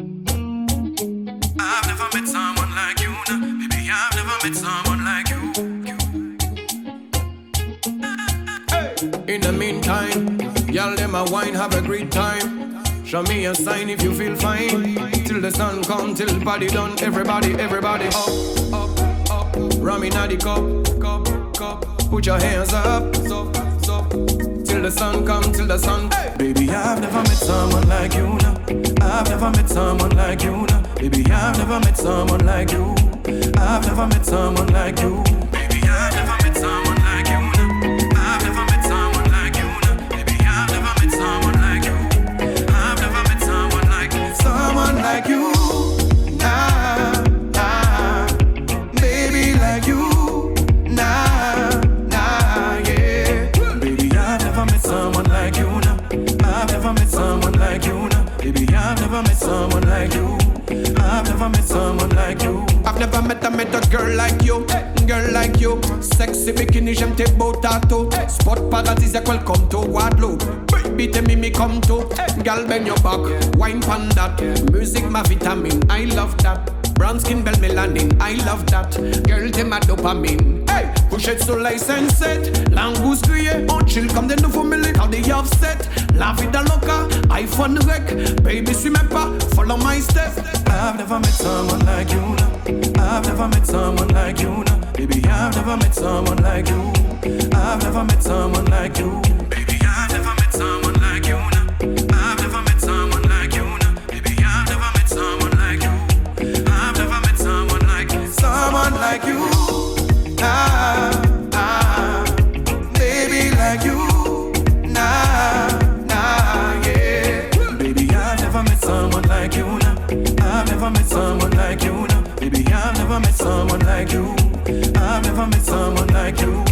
Speaker 13: never met someone like you, Baby, I've never met someone like you.
Speaker 14: In the meantime, y'all them a wine, have a great time. Show me a sign if you feel fine. Till the sun come, till the body done. Everybody, everybody up, up, up. Rum in the cup, cup, cup. Put your hands up, up, up. Till the sun come, till the sun. Hey.
Speaker 13: Baby, I've never met someone like you. No. I've never met someone like you. No. Baby, I've never met someone like you. I've never met someone like you. Met
Speaker 14: a met a girl like you, girl like you. Sexy bikini, j'aime tes beaux tatous. Spot paradisiaque, welcome to Guadeloupe. Baby, tell me me come to. Girl, bend your back, wine pan that. Music, my vitamin, I love that. Brown skin, belle melanin, I love that. Girl, t'es ma dopamine. Hey, couchette soleil sunset. Langouste grillée, on oh, chill comme des nouveaux mêlés quand des offset. La vida loca, iPhone rec. Baby, suis même pas, follow my steps.
Speaker 13: I've never met someone like you. I've never met someone like you. Baby, I've never met someone like you. I've never met someone like you. Never met someone like you. I've never met someone like you.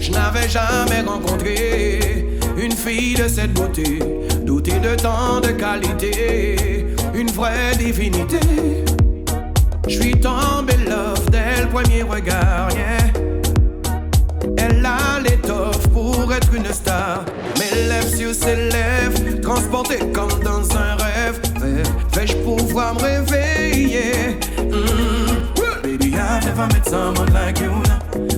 Speaker 14: Je n'avais jamais rencontré une fille de cette beauté de tant de qualité, une vraie divinité. Je suis tombé love dès le premier regard, yeah. Elle a l'étoffe pour être une star. Mes lèvres sur ses lèvres, transportées comme dans un rêve. Vais-je pouvoir me réveiller? Mm.
Speaker 13: Baby, I've never met someone like you.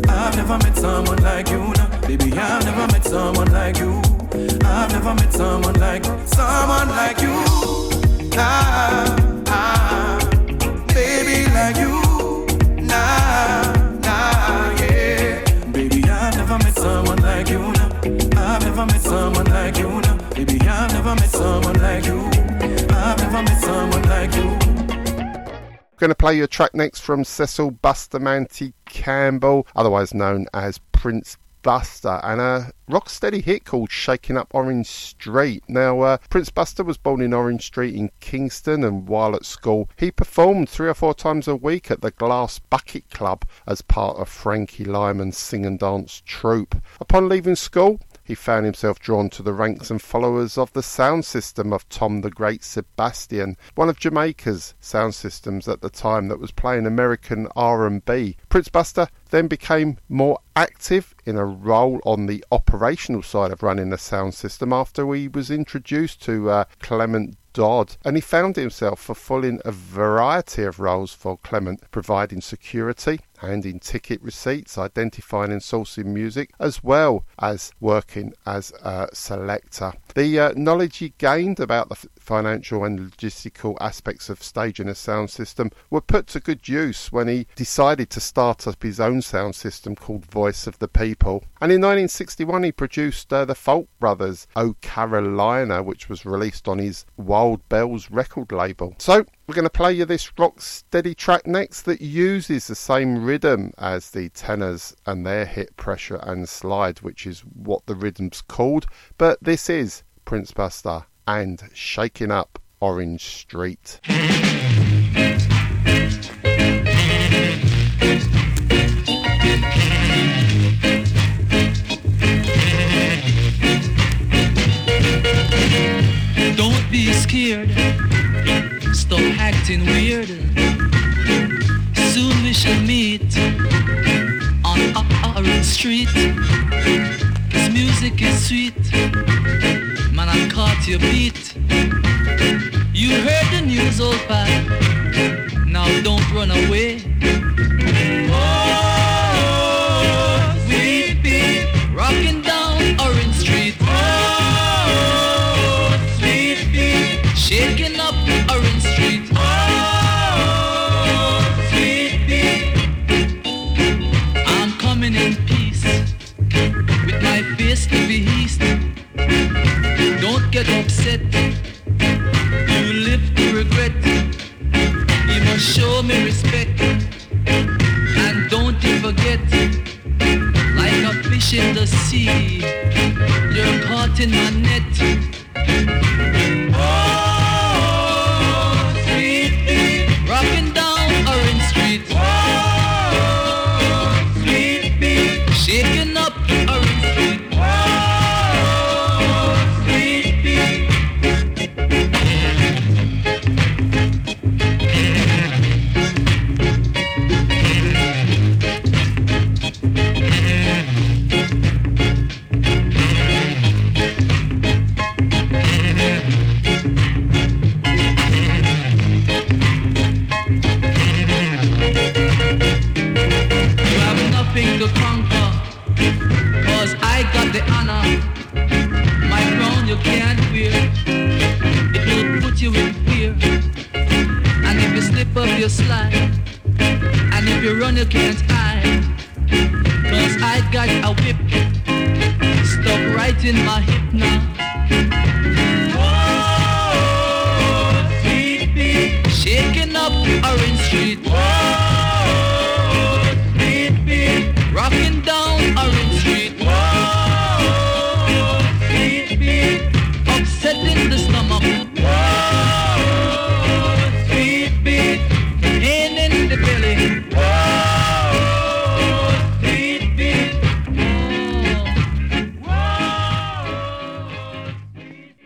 Speaker 13: I've never met someone like you. Baby, I've never met someone like you. I've never met someone like someone like you.
Speaker 14: Nah, nah, baby like you. Nah, nah, yeah.
Speaker 13: Baby, I've never met someone like you. Nah. I've never met someone like you. Nah. Baby, I've never met someone like you. I've never met someone like you.
Speaker 2: Going to play you a track next from Cecil Bustamante Campbell, otherwise known as Prince Buster and a rocksteady hit called Shaking Up Orange Street. Now, uh, Prince Buster was born in Orange Street in Kingston, and while at school, he performed three or four times a week at the Glass Bucket Club as part of Frankie Lymon's sing and dance troupe. Upon leaving school, he found himself drawn to the ranks and followers of the sound system of Tom the Great Sebastian, one of Jamaica's sound systems at the time that was playing American R&B. Prince Buster then became more active in a role on the operational side of running the sound system after he was introduced to uh, Clement Dodd, and he found himself fulfilling a variety of roles for Clement, providing security, handing ticket receipts, identifying and sourcing music, as well as working as a selector. The uh, knowledge he gained about the financial and logistical aspects of staging a sound system were put to good use when he decided to start up his own sound system called Voice of the People. And in 1961, he produced uh, the Folk Brothers' Oh Carolina, which was released on his Wild Bells record label. So, we're going to play you this rock steady track next that uses the same rhythm as the Tennors and their hit Pressure and Slide, which is what the rhythm's called. But this is Prince Buster and Shaking Up Orange Street. <laughs>
Speaker 15: Weird. Soon we shall meet on Orange Street. This music is sweet. Man, I caught your beat. You heard the news, old pal. Now don't run away. Show me respect. And don't you forget, like a fish in the sea, you're caught in my net. You slide. And if you run, you can't hide. Cause I got a whip stuck right in my hip now. Sweet shaking up Orange Street.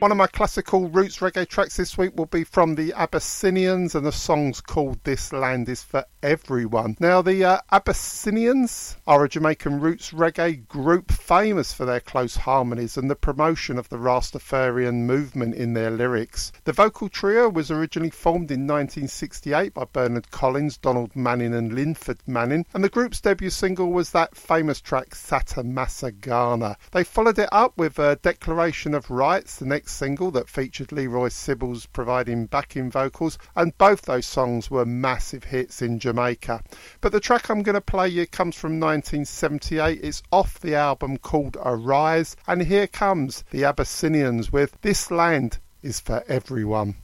Speaker 2: One of my classical roots reggae tracks this week will be from the Abyssinians, and the song's called This Land is for Everyone. Now, the uh, Abyssinians are a Jamaican roots reggae group famous for their close harmonies and the promotion of the Rastafarian movement in their lyrics. The vocal trio was originally formed in 1968 by Bernard Collins, Donald Manning, and Linford Manning, and the group's debut single was that famous track Satta Massagana. They followed it up with a Declaration of Rights, the next single that featured Leroy Sibbles providing backing vocals, and both those songs were massive hits in Jamaica. But the track I'm going to play you comes from 1978. It's off the album called Arise, and here comes the Abyssinians with This Land is for Everyone.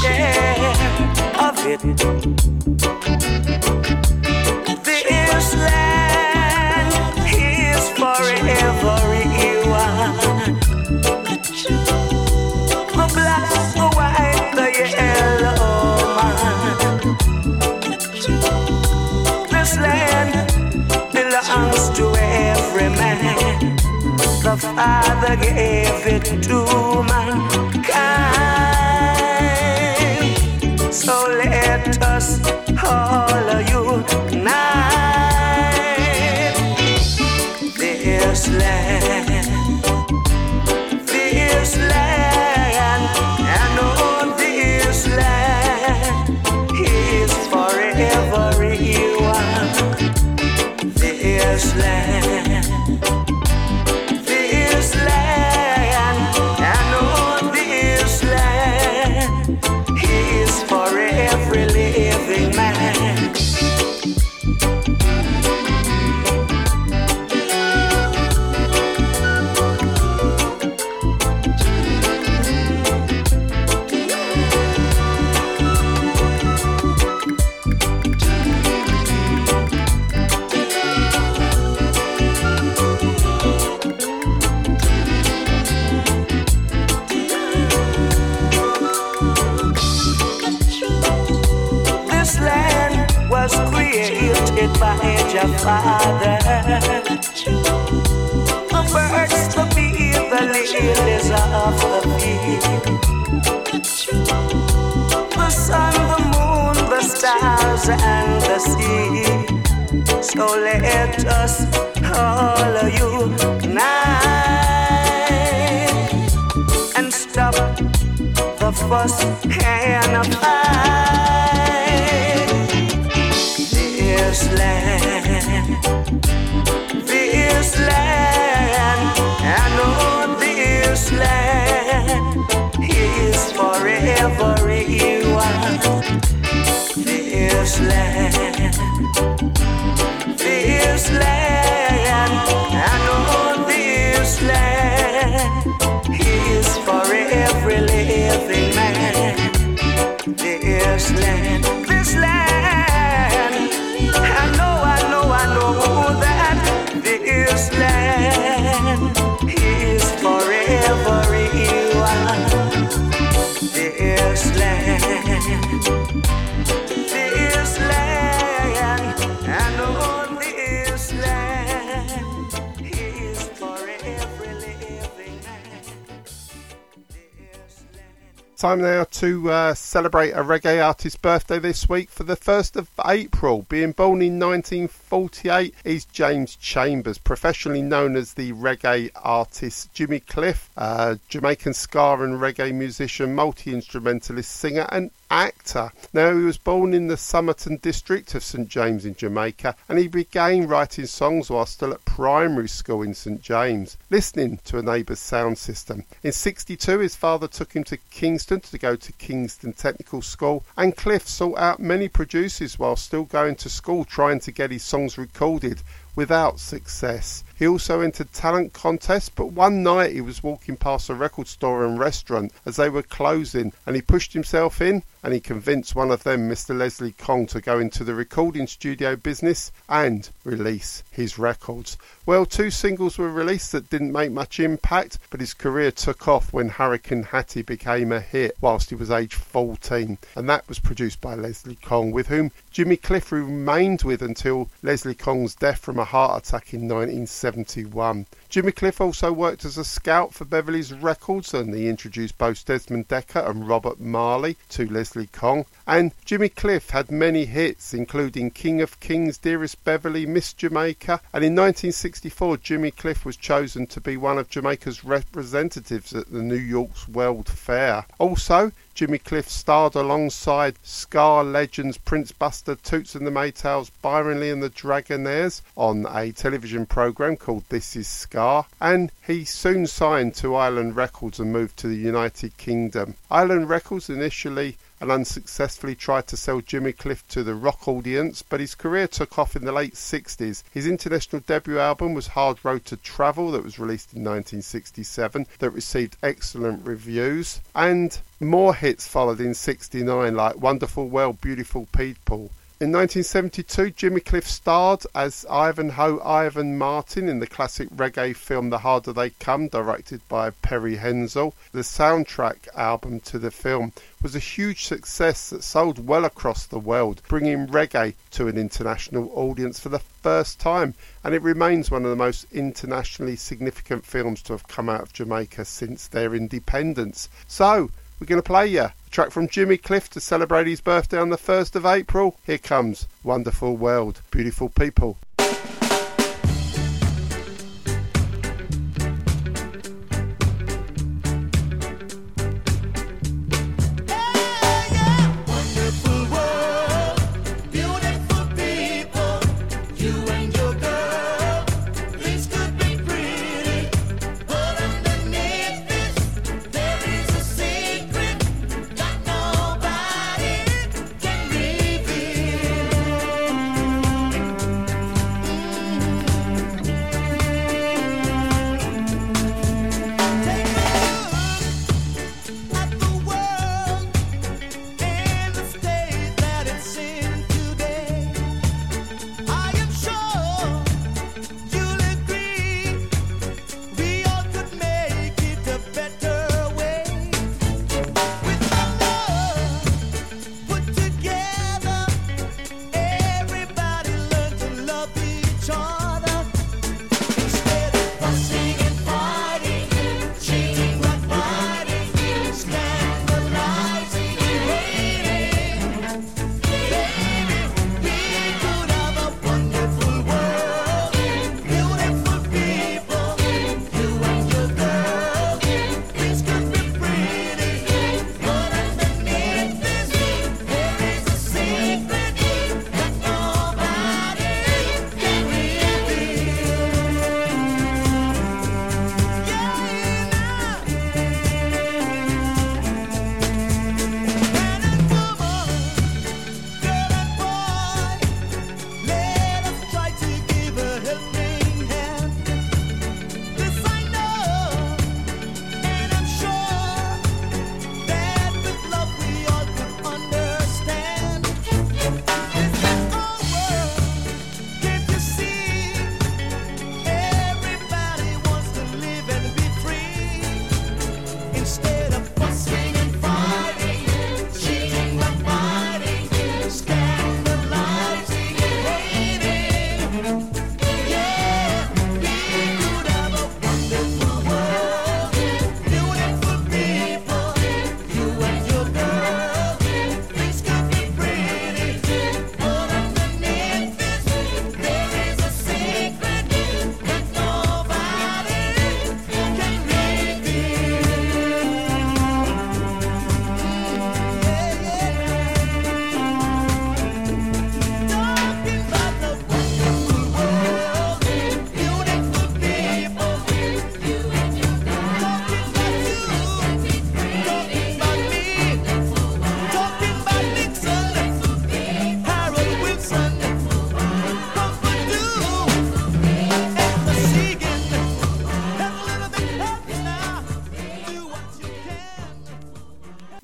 Speaker 12: share of it. This land is forever one. The black, the white, the yellow man. This land belongs to every man. The Father gave it to man.
Speaker 2: Let Time now to uh, celebrate a reggae artist's birthday this week. For the 1st of April, being born in 1948, is James Chambers, professionally known as the reggae artist Jimmy Cliff, uh, Jamaican ska and reggae musician, multi instrumentalist, singer, and actor. Now, he was born in the Somerton district of St James in Jamaica, and he began writing songs while still at primary school in St James, listening to a neighbour's sound system. In 62, his father took him to Kingston to go to Kingston Technical School, and Cliff sought out many producers while still going to school trying to get his songs recorded without success. He also entered talent contests, but one night he was walking past a record store and restaurant as they were closing, and he pushed himself in and he convinced one of them, Mr. Leslie Kong, to go into the recording studio business and release his records. Well, two singles were released that didn't make much impact, but his career took off when Hurricane Hattie became a hit whilst he was age 14, and that was produced by Leslie Kong, with whom Jimmy Cliff remained with until Leslie Kong's death from a heart attack in 1971. Jimmy Cliff also worked as a scout for Beverley's Records and he introduced both Desmond Dekker and Robert Marley to Leslie Kong. And Jimmy Cliff had many hits, including King of Kings, Dearest Beverly, Miss Jamaica. And in 1964, Jimmy Cliff was chosen to be one of Jamaica's representatives at the New York's World Fair. Also, Jimmy Cliff starred alongside ska legends Prince Buster, Toots and the Maytals, Byron Lee and the Dragonaires on a television program called This Is Ska, and he soon signed to Island Records and moved to the United Kingdom. Island Records initially and unsuccessfully tried to sell Jimmy Cliff to the rock audience, but his career took off in the late 60s. His international debut album was Hard Road to Travel, that was released in 1967, that received excellent reviews, and more hits followed in 69, like Wonderful World, Beautiful People, In 1972, Jimmy Cliff starred as Ivanhoe Ivan Martin in the classic reggae film The Harder They Come, directed by Perry Henzell. The soundtrack album to the film was a huge success that sold well across the world, bringing reggae to an international audience for the first time, and it remains one of the most internationally significant films to have come out of Jamaica since their independence. So, we're going to play you a track from Jimmy Cliff to celebrate his birthday on the 1st of April. Here comes Wonderful World, Beautiful People.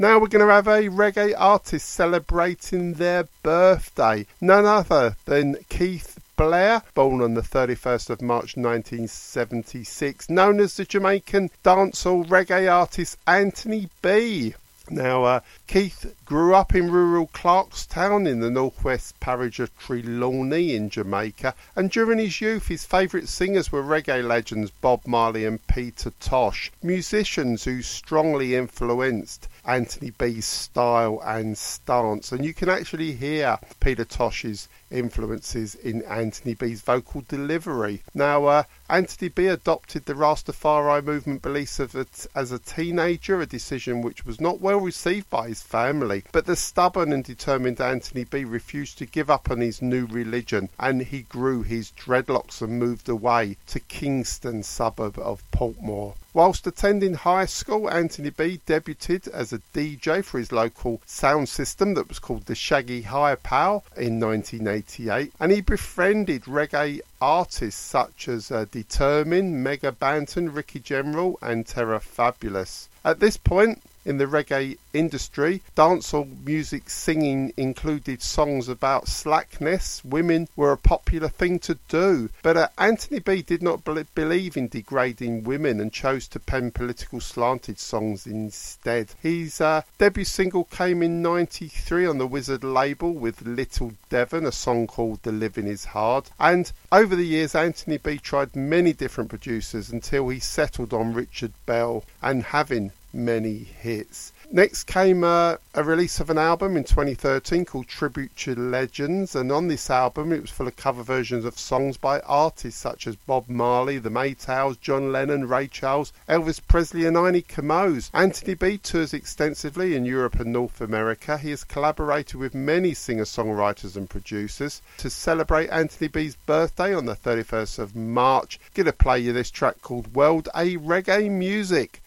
Speaker 2: Now we're going to have a reggae artist celebrating their birthday. None other than Keith Blair, born on the 31st of March 1976, known as the Jamaican dancehall reggae artist Anthony B. Now, uh, Keith grew up in rural Clarkstown in the northwest parish of Trelawney in Jamaica, and during his youth his favourite singers were reggae legends Bob Marley and Peter Tosh, musicians who strongly influenced Anthony B's style and stance. And you can actually hear Peter Tosh's influences in Anthony B's vocal delivery. Now, uh, Anthony B adopted the Rastafari movement beliefs as a teenager, a decision which was not well received by his family. But the stubborn and determined Anthony B refused to give up on his new religion and he grew his dreadlocks and moved away to Kingston, suburb of Portmore. Whilst attending high school, Anthony B debuted as a DJ for his local sound system that was called the Shaggy High Power in 1988, and he befriended reggae artists such as uh, Determined, Mega Banton, Ricky General, and Terror Fabulous. At this point, in the reggae industry. Dancehall music singing included songs about slackness. Women were a popular thing to do. But uh, Anthony B did not be- believe in degrading women and chose to pen political slanted songs instead. His uh, debut single came in 93 on the Wizard label with Little Devon, a song called The Living Is Hard. And over the years, Anthony B tried many different producers until he settled on Richard Bell and having many hits. Next came a release of an album in 2013 called Tribute to Legends, and on this album it was full of cover versions of songs by artists such as Bob Marley, the Maytals, John Lennon, Ray Charles, Elvis Presley, and Ini Kamoze. Anthony B tours extensively in Europe and North America. He has collaborated with many singer-songwriters and producers. To celebrate Anthony B's birthday on the 31st of March, gonna play you this track called World A Reggae Music.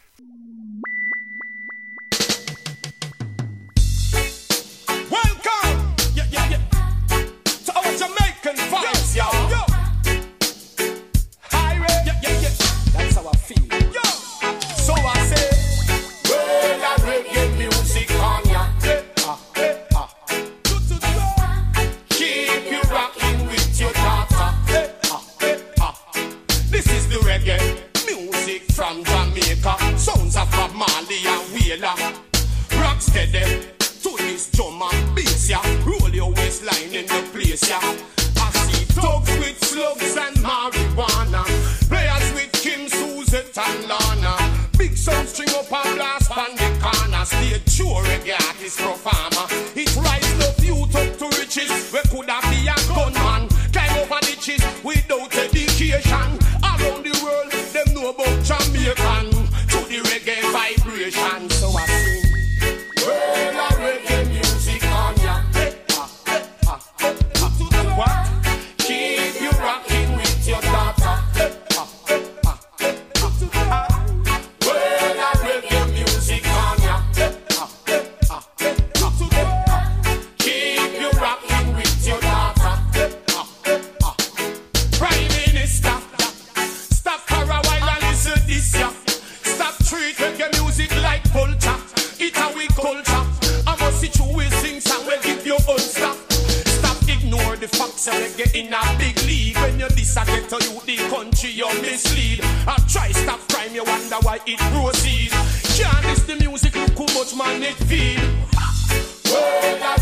Speaker 7: Sounds of Bob Marley and Wheeler. Rock steady to this drum and bass, yeah. Roll your waistline in the place, yeah. I see thugs with slugs and marijuana. Players with Kim, Suzette and Lana. Big sound string up and blast on the corner. Stay true reggae artist performer. In a big league. When you this a to you the country you mislead. I try stop crime you wonder why it proceed. Can't this the music look how much man it feel. Well,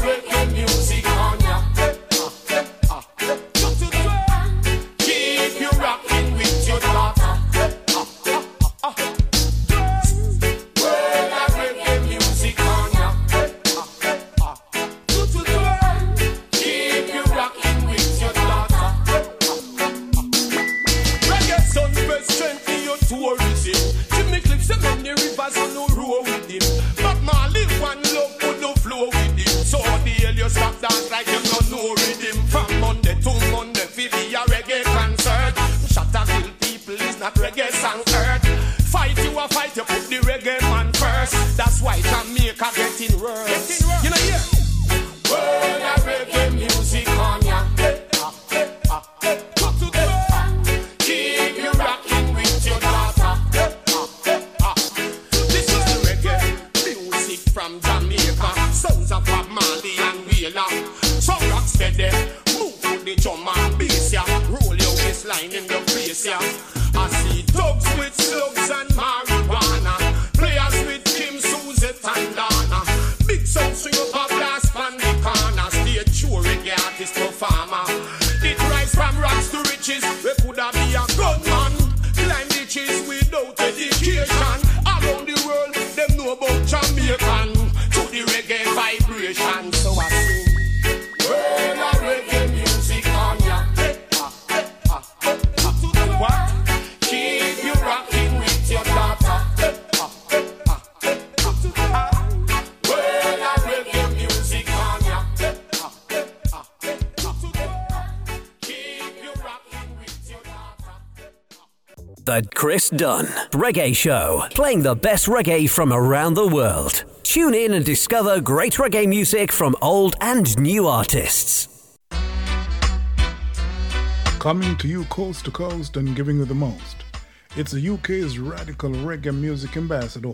Speaker 16: Dunn Reggae Show, playing the best reggae from around the world. Tune in and discover great reggae music from old and new artists.
Speaker 17: Coming to you coast to coast and giving you the most. It's the UK's radical reggae music ambassador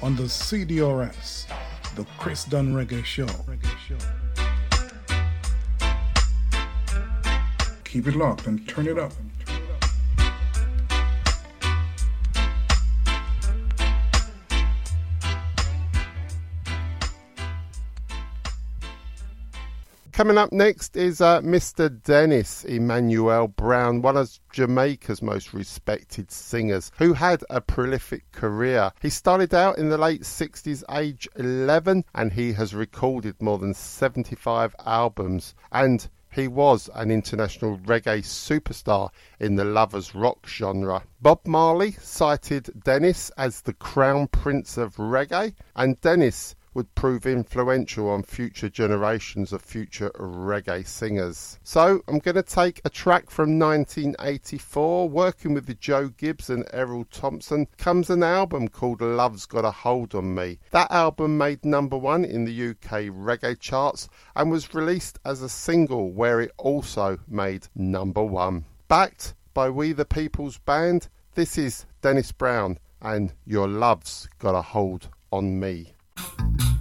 Speaker 17: on the CDRS, the Chris Dunn Reggae Show. Keep it locked and turn it up.
Speaker 2: Coming up next is uh, Mr. Dennis Emmanuel Brown, one of Jamaica's most respected singers, who had a prolific career. He started out in the late 60s, age 11, and he has recorded more than 75 albums. And he was an international reggae superstar in the lovers rock genre. Bob Marley cited Dennis as the crown prince of reggae, and Dennis would prove influential on future generations of future reggae singers. So I'm going to take a track from 1984, working with the Joe Gibbs and Errol Thompson, comes an album called Love's Got a Hold on Me. That album made number one in the UK reggae charts and was released as a single where it also made number one. Backed by We the People's Band, this is Dennis Brown and Your Love's Got a Hold on Me.
Speaker 6: Thank you.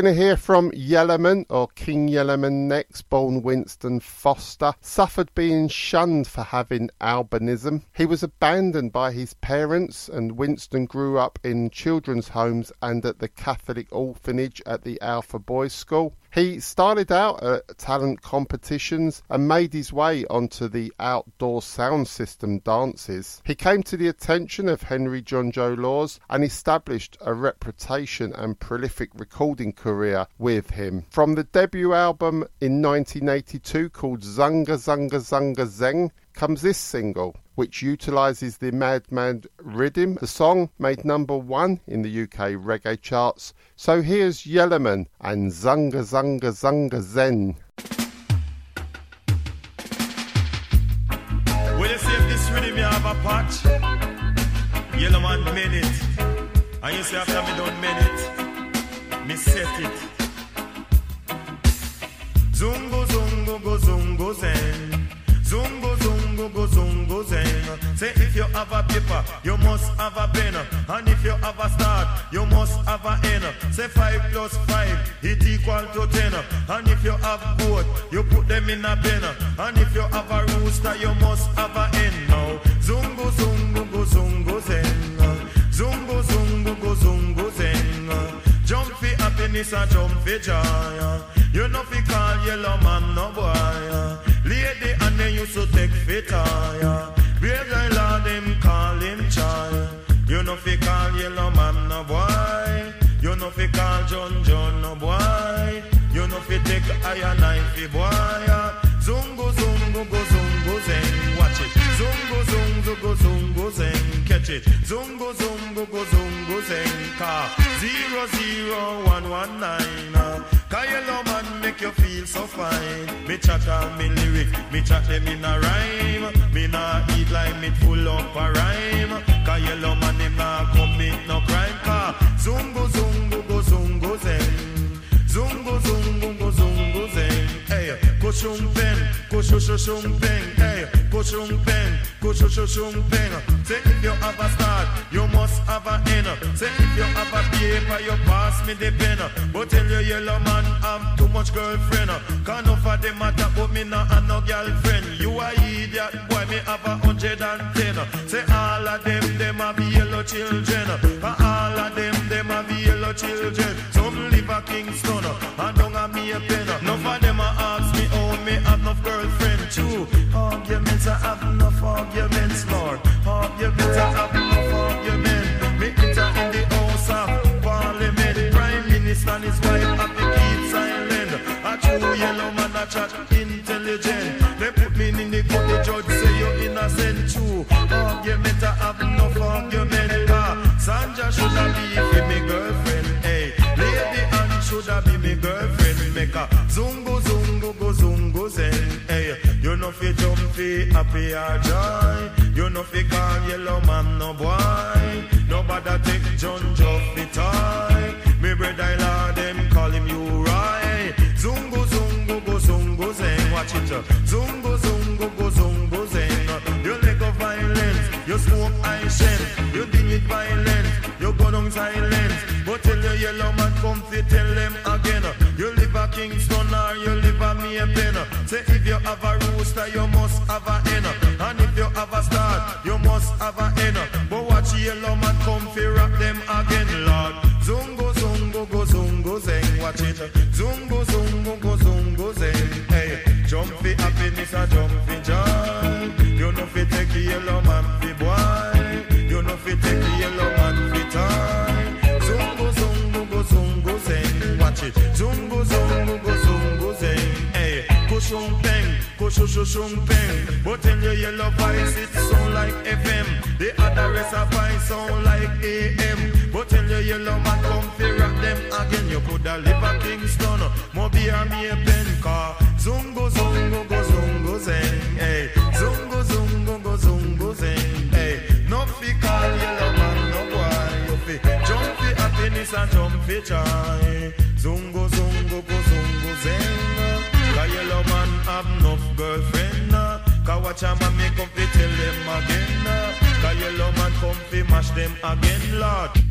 Speaker 2: Going to hear from Yellowman, or King Yellowman next, born Winston Foster, suffered being shunned for having albinism. He was abandoned by his parents, and Winston grew up in children's homes and at the Catholic orphanage at the Alpha Boys School. He started out at talent competitions and made his way onto the outdoor sound system dances. He came to the attention of Henry Junjo Lawes and established a reputation and prolific recording career with him. From the debut album in 1982 called Zunga Zunga Zunga Zeng comes this single which utilises the Madman rhythm. The song made number one in the UK reggae charts. So here's Yellowman and Zunga Zunga Zunga Zen.
Speaker 18: Will you see if this rhythm you have a patch? Yellowman made it. And you say after me don't made it, me set it. Zungo zungo go zungo zen. Zungo zungo go zungo zeng. Say if you have a paper, you must have a pen. And if you have a start, you must have a end. Say five plus five, it equal to ten. And if you have both, you put them in a pen. And if you have a rooster, you must have a hen. Now zungo zungo go zungo zeng. Zungo zungo go zungo zeng. Jump for happiness and jump for joy. You know fi call yellow man no boy. They used to take fit yeah. Brave guy lord him call him child. You know fi call yellow man no boy. You know fi call John John no boy. You know fi take iron knife boy. Zungo zungo go zungo zeng. Watch it. Zungo zungo go zungo zeng. Catch it. Zungo zungo go zungo zeng. Car zero zero one one nine. Uh. Cause yellow man make you feel so fine. Me chat on me lyric, me chat them in a rhyme. Me nah eat like me full up a rhyme. Cause yellow man him nah commit no crime. Cause zungo zungo go zungo zeng. Zungo zungo. Shung pen, go shu shu shung peng. Hey, go shung pen, go shu shu shung peng. Say if you have a start, you must have a end. Say if you have a paper, you pass me the pen. But tell you yellow man, I'm too much girlfriend. Can't no for them matter, but me not have no girlfriend. You a idiot, boy, me have a hundred and ten. Say all of them, them have yellow children. All of them, them have yellow children. Some live a Kingston, and don't have me a pen. None me, have no girlfriend too. Arguments, I have enough arguments, Lord. Arguments, I have enough arguments. Happy or joy. You know fi call yellow man no boy. Nobody take John Joffy toy. Me brother lord them call him you right. Zungo zungo go zungo zen. Watch it. uh. Zungo zungo go zungo zen. You leg of violence. You smoke I shen. You deal with violence. You go down silence. But tell your yellow man come fi tell them again. You live Kingston or you live a Maypen. Say if you have a rooster, you must have a hen. Kushushung peng. But in your yellow voice it sound like FM. The other rest of voice sound like AM. But in your yellow man come fi rock them again. You coulda live a Kingston, Mobi or me a pen car. Zungo zungo go zungo zeng. Hey, eh. zungo zungo go zungo zeng. Hey, eh. no fi call yellow man no boy. You fi jump fi happiness and jump fi joy. Zungo zungo go zungo zeng. Cause eh. yellow man have enough watch a man me come fi tell them again. uh. Cause yellow man come fi mash them again, Lord.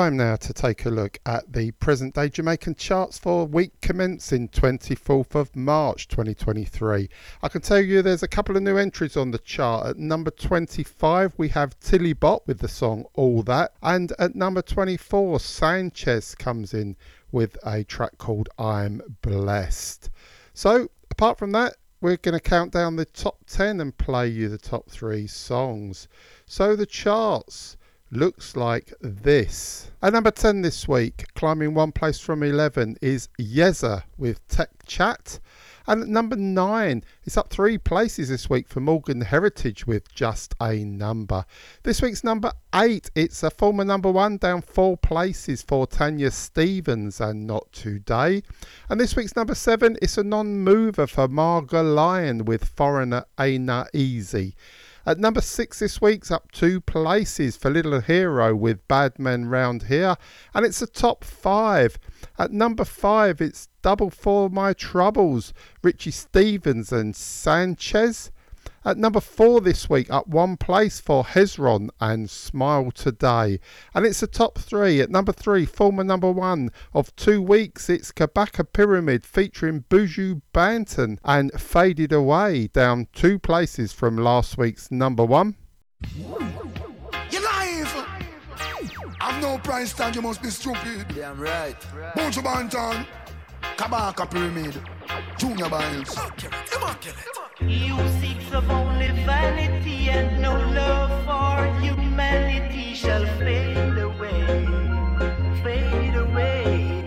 Speaker 2: Time now to take a look at the present day Jamaican charts for week commencing 24th of March 2023. I can tell you there's a couple of new entries on the chart. At number 25, we have Tilly Bot with the song All That, and at number 24, Sanchez comes in with a track called I'm Blessed. So, apart from that, we're going to count down the top 10 and play you the top three songs. So, the charts looks like this. At number 10 this week, climbing one place from 11, is Yeza with Tech Chat. And at number 9, it's up three places this week for Morgan Heritage with Just a Number. This week's number 8, it's a former number 1 down four places for Tanya Stephens and Not Today. And this week's number 7, it's a non mover for Marga Lion with Foreigner Ain't Easy. At number six this week's up two places for Little Hero with Bad Men Round Here, and it's a top five. At number five, it's Double for My Troubles, Richie Stephens and Sanchez. At number four this week, up one place for Hezron and Smile Today. And it's a top three. At number three, former number one of two weeks, it's Kabaka Pyramid featuring Buju Banton and Faded Away, down two places from last week's number one.
Speaker 19: You're live! I've no price tag, you must be stupid.
Speaker 20: Damn right.
Speaker 19: Buju Banton, Kabaka Pyramid, Junior Byles.
Speaker 8: You seek of only vanity and no love for humanity shall fade away, fade away.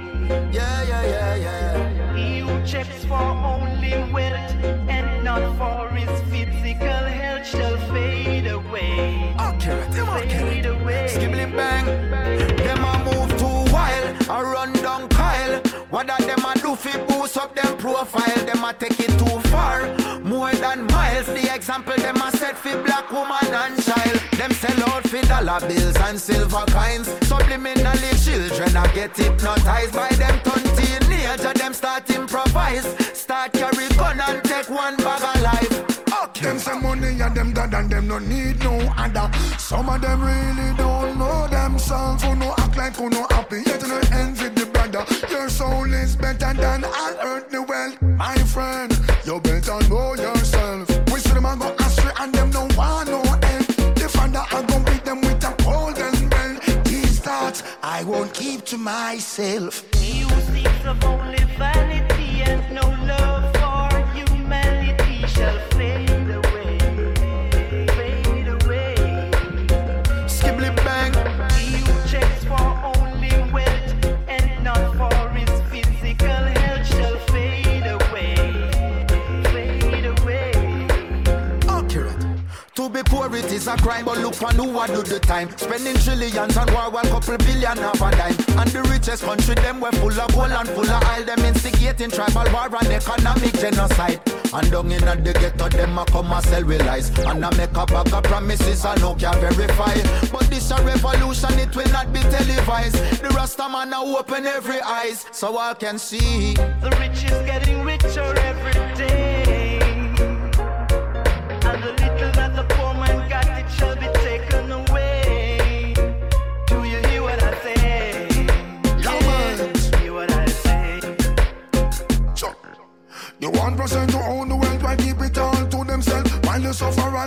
Speaker 20: Yeah, yeah, yeah, yeah.
Speaker 8: He who checks for only wealth and not for his physical health shall fade away.
Speaker 20: Accurate,
Speaker 8: fade away.
Speaker 20: Skibbly bang. Them a move too wild, a run down do fi boost up them profile? Them a take it too far, more than miles. The example them a set fi black woman and child. Them sell out fi dollar bills and silver coins. Subliminally children a get hypnotized by them turn teenager. Them start improvise, start carry gun and take one bag of life.
Speaker 19: Them say money and them dad and them no need no other. Some of them really don't know themselves. Who no act like who no happy, yet no. Your soul is better than all earthly wealth, my friend. You better know yourself. We see them a go astray and them no want no end. The father I go beat them with a golden bell. These thoughts I won't keep to myself.
Speaker 8: He who seeks of only
Speaker 20: is a crime, but look on who a do the time. Spending trillions on war, one couple billion half a dime. And the richest country, them were full of gold and full of oil. Them instigating tribal war and economic genocide. And down in the ghetto, them a come and sell with lies. And I make a bag of promises I no can verify. But this a revolution, it will not be televised. The Rasta man a open every eyes, so I can see.
Speaker 8: The rich is getting richer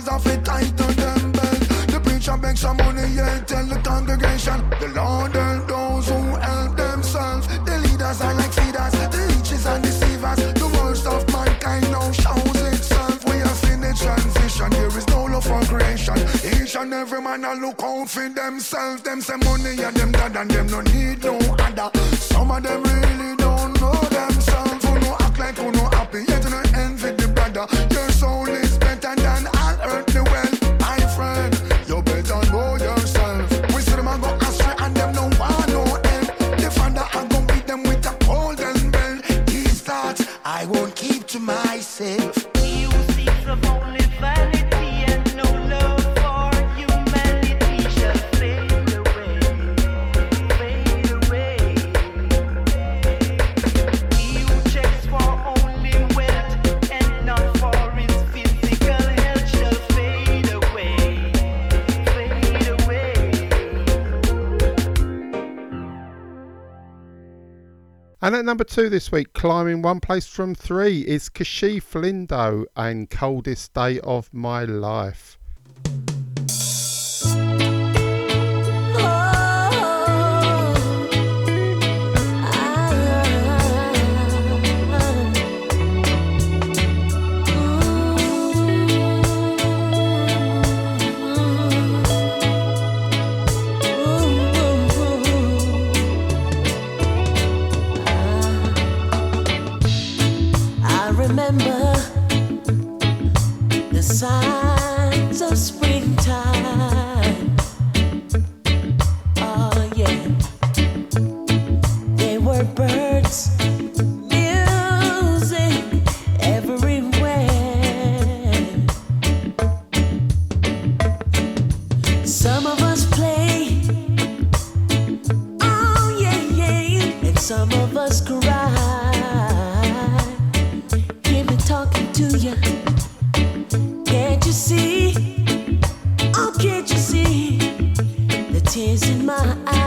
Speaker 8: the
Speaker 19: sufferers have it tighten them belt. The preacher begs some money, yeah, tell the congregation. The Lord help those who help themselves. The leaders are like feeders, the leeches and deceivers. The worst of mankind now shows itself. We have seen the transition, there is no love for creation. Each and every man a look out for themselves. Them say money and them dad and them no need no other. Some of them really don't know themselves. Who no act like who no happy, yet no envy the brother. And
Speaker 21: at number two this week, climbing one place from three, is Kashif Lindo and Coldest Day of My Life. remember the sound. tears in my eyes.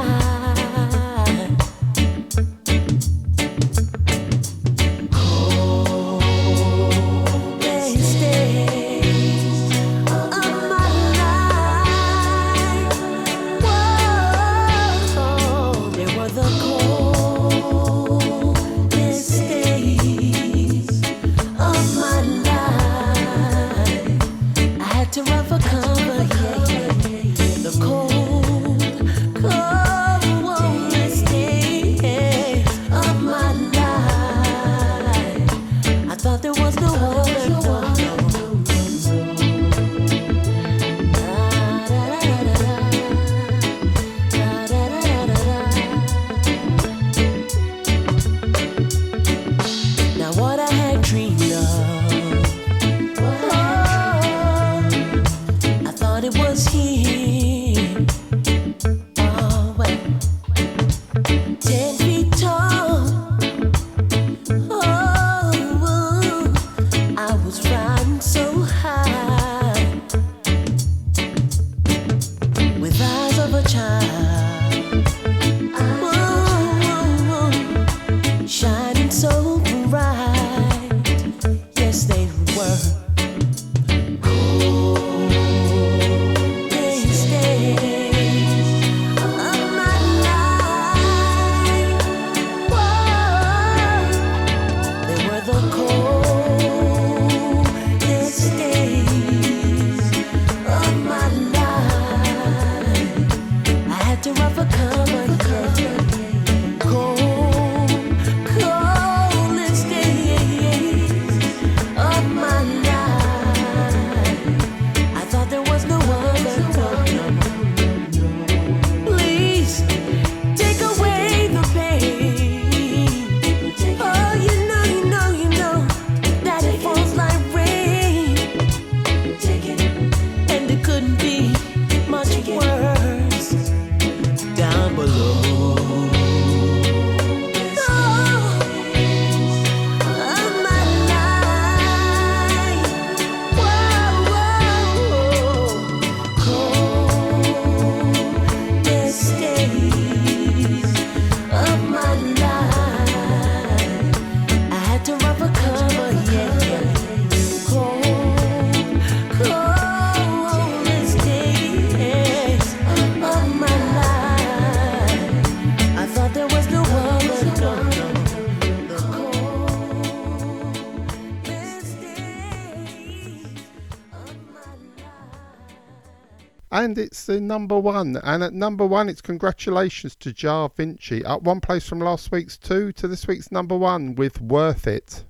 Speaker 21: And it's the number one. And at number one, it's congratulations to Jah Vinci, up one place from last week's two to this week's number one with Worth It.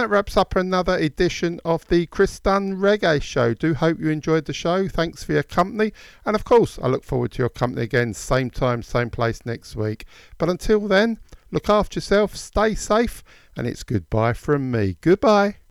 Speaker 2: that wraps up another edition of the Chris Dunn Reggae Show. Do hope you enjoyed the show. Thanks for your company. And of course, I look forward to your company again, same time, same place next week. But until then, look after yourself, stay safe, and it's goodbye from me. Goodbye.